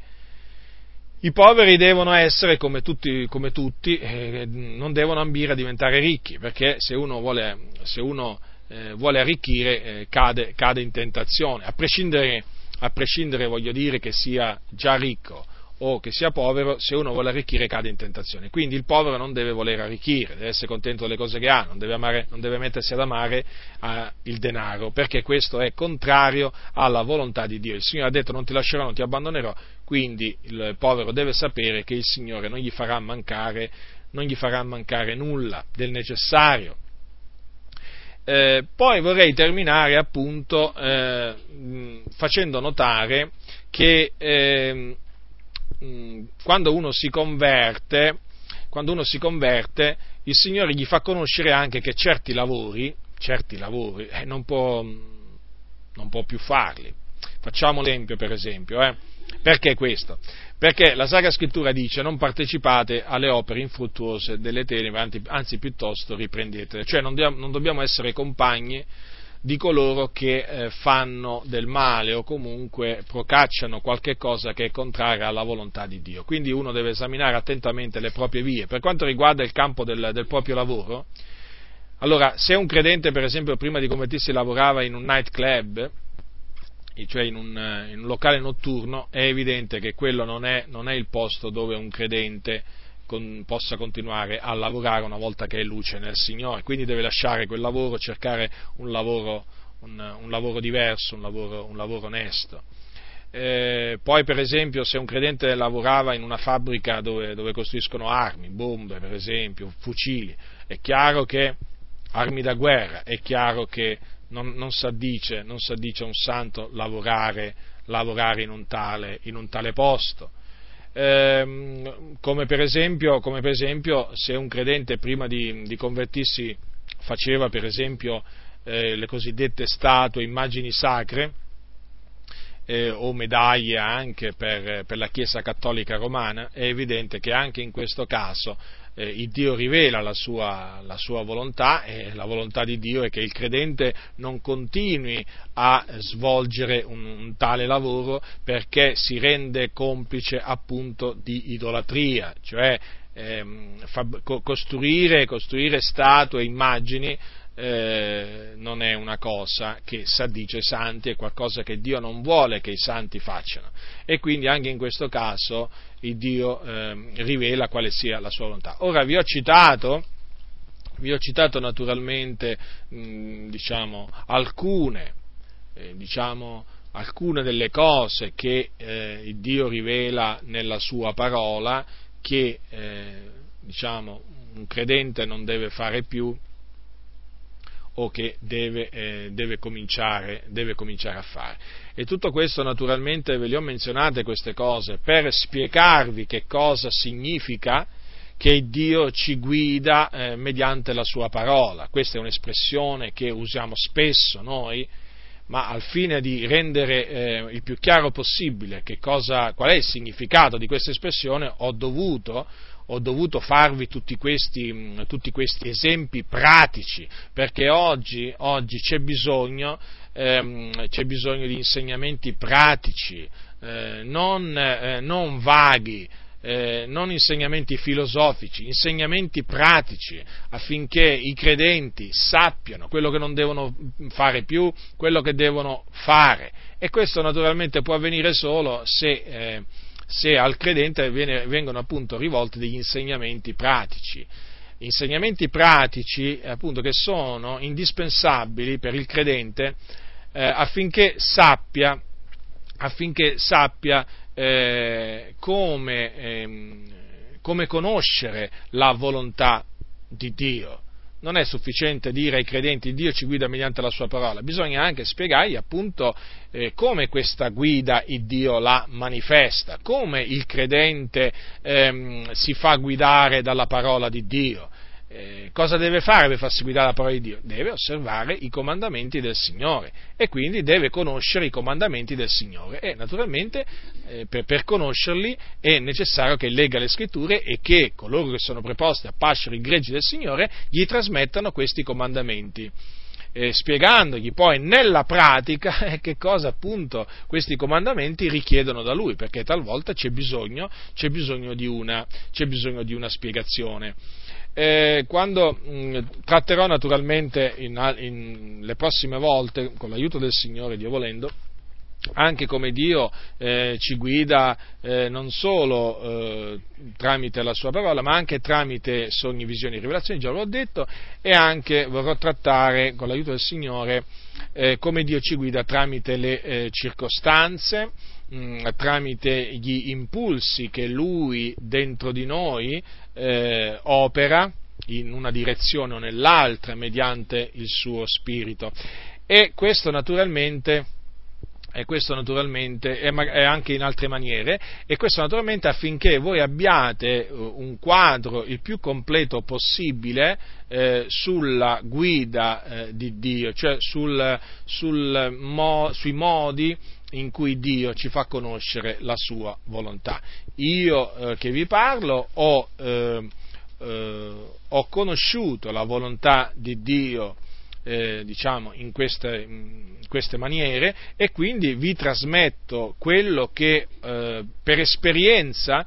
i poveri devono essere come tutti, come tutti eh, non devono ambire a diventare ricchi, perché se uno vuole, se uno, eh, vuole arricchire eh, cade, cade, in tentazione, a prescindere, a prescindere, voglio dire, che sia già ricco o che sia povero, se uno vuole arricchire cade in tentazione. Quindi il povero non deve voler arricchire, deve essere contento delle cose che ha, non deve, amare, non deve mettersi ad amare eh, il denaro, perché questo è contrario alla volontà di Dio. Il Signore ha detto non ti lascerò, non ti abbandonerò, quindi il povero deve sapere che il Signore non gli farà mancare, gli farà mancare nulla del necessario. Eh, poi vorrei terminare appunto eh, facendo notare che eh, quando uno si converte, quando uno si converte, il Signore gli fa conoscere anche che certi lavori, certi lavori, eh, non, può, non può più farli. Facciamo l'esempio, per esempio, eh. Perché questo? Perché la Sacra Scrittura dice non partecipate alle opere infruttuose delle tenebre, anzi piuttosto riprendetele. Cioè non non dobbiamo essere compagni di coloro che eh, fanno del male o comunque procacciano qualche cosa che è contraria alla volontà di Dio. Quindi uno deve esaminare attentamente le proprie vie. Per quanto riguarda il campo del, del proprio lavoro, allora se un credente per esempio prima di convertirsi lavorava in un night club, cioè in un, eh, in un, locale notturno, è evidente che quello non è, non è il posto dove un credente con, possa continuare a lavorare una volta che è luce nel Signore. Quindi deve lasciare quel lavoro, cercare un lavoro, un, un lavoro diverso, un lavoro, un lavoro onesto. Eh, poi per esempio se un credente lavorava in una fabbrica dove, dove, costruiscono armi, bombe per esempio, fucili, è chiaro che armi da guerra, è chiaro che non, non si addice a un santo lavorare, lavorare in, un tale, in, un tale, posto. Eh, come, per esempio, come, per esempio, se un credente prima di, di convertirsi faceva per esempio eh, le cosiddette statue, immagini sacre, eh, o medaglie anche per, per, la Chiesa Cattolica Romana, è evidente che anche in questo caso eh, il Dio rivela la sua, la sua, volontà e la volontà di Dio è che il credente non continui a svolgere un, un tale lavoro perché si rende complice appunto di idolatria, cioè ehm, costruire, costruire statue, immagini eh, non è una cosa che s'addice ai santi, è qualcosa che Dio non vuole che i santi facciano. E quindi anche in questo caso Dio eh, rivela quale sia la sua volontà. Ora vi ho citato, vi ho citato naturalmente mh, diciamo, alcune, eh, diciamo, alcune, delle cose che eh, Dio rivela nella sua parola che eh, diciamo, un credente non deve fare più o che deve, eh, deve, cominciare, deve, cominciare, a fare. E tutto questo naturalmente ve le ho menzionate queste cose per spiegarvi che cosa significa che Dio ci guida eh, mediante la sua parola. Questa è un'espressione che usiamo spesso noi, ma al fine di rendere eh, il più chiaro possibile cosa, qual è il significato di questa espressione, ho dovuto, ho dovuto farvi tutti questi, mm, tutti questi, esempi pratici, perché oggi, oggi c'è, bisogno, ehm, c'è, bisogno, di insegnamenti pratici, eh, non, eh, non, vaghi. Eh, non insegnamenti filosofici, insegnamenti pratici affinché i credenti sappiano quello che non devono fare più, quello che devono fare. E questo naturalmente può avvenire solo se eh, se al credente vengono appunto rivolti degli insegnamenti pratici. Insegnamenti pratici appunto che sono indispensabili per il credente eh, affinché sappia, affinché sappia eh, come, eh, come conoscere la volontà di Dio non è sufficiente dire ai credenti Dio ci guida mediante la sua parola, bisogna anche spiegargli appunto eh, come questa guida il Dio la manifesta, come il credente ehm, si fa guidare dalla parola di Dio eh, cosa deve fare per farsi guidare la parola di Dio? Deve osservare i comandamenti del Signore e quindi deve conoscere i comandamenti del Signore e naturalmente eh, per, per, conoscerli è necessario che legga le scritture e che coloro che sono preposti a pascere i greggi del Signore gli trasmettano questi comandamenti. Eh, spiegandogli poi nella pratica che cosa appunto questi comandamenti richiedono da lui, perché talvolta c'è bisogno, c'è bisogno, di, una, c'è bisogno di una spiegazione eh, quando mh, tratterò naturalmente in, in, le prossime volte, con l'aiuto del Signore, Dio volendo, anche come Dio eh, ci guida eh, non solo eh, tramite la sua parola, ma anche tramite sogni, visioni, rivelazioni, già l'ho detto, e anche vorrò trattare con l'aiuto del Signore eh, come Dio ci guida tramite le eh, circostanze, mh, tramite gli impulsi che Lui dentro di noi eh, opera in una direzione o nell'altra mediante il suo spirito. E questo naturalmente e questo naturalmente è anche in altre maniere, e questo naturalmente affinché voi abbiate eh, un quadro il più completo possibile eh, sulla guida eh, di Dio, cioè sul, sul mo, sui modi in cui Dio ci fa conoscere la sua volontà. Io eh, che vi parlo ho, eh, eh, ho, conosciuto la volontà di Dio eh, diciamo in queste, in queste, maniere e quindi vi trasmetto quello che eh, per esperienza,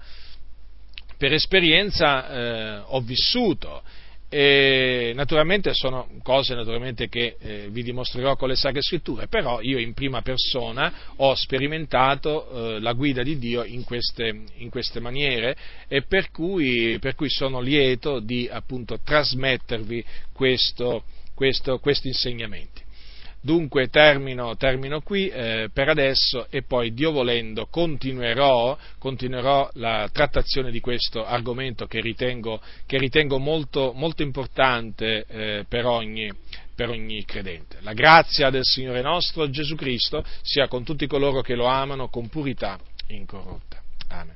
per esperienza eh, ho vissuto e naturalmente sono cose naturalmente che eh, vi dimostrerò con le Sacre Scritture, però io in prima persona ho sperimentato eh, la guida di Dio in queste, in queste maniere e per cui, per cui, sono lieto di appunto trasmettervi questo, questo, questi insegnamenti. Dunque termino, termino qui eh, per adesso e poi Dio volendo continuerò, continuerò, la trattazione di questo argomento che ritengo, che ritengo molto, molto, importante eh, per, ogni, per ogni credente. La grazia del Signore nostro Gesù Cristo sia con tutti coloro che lo amano con purità incorrotta. Amen.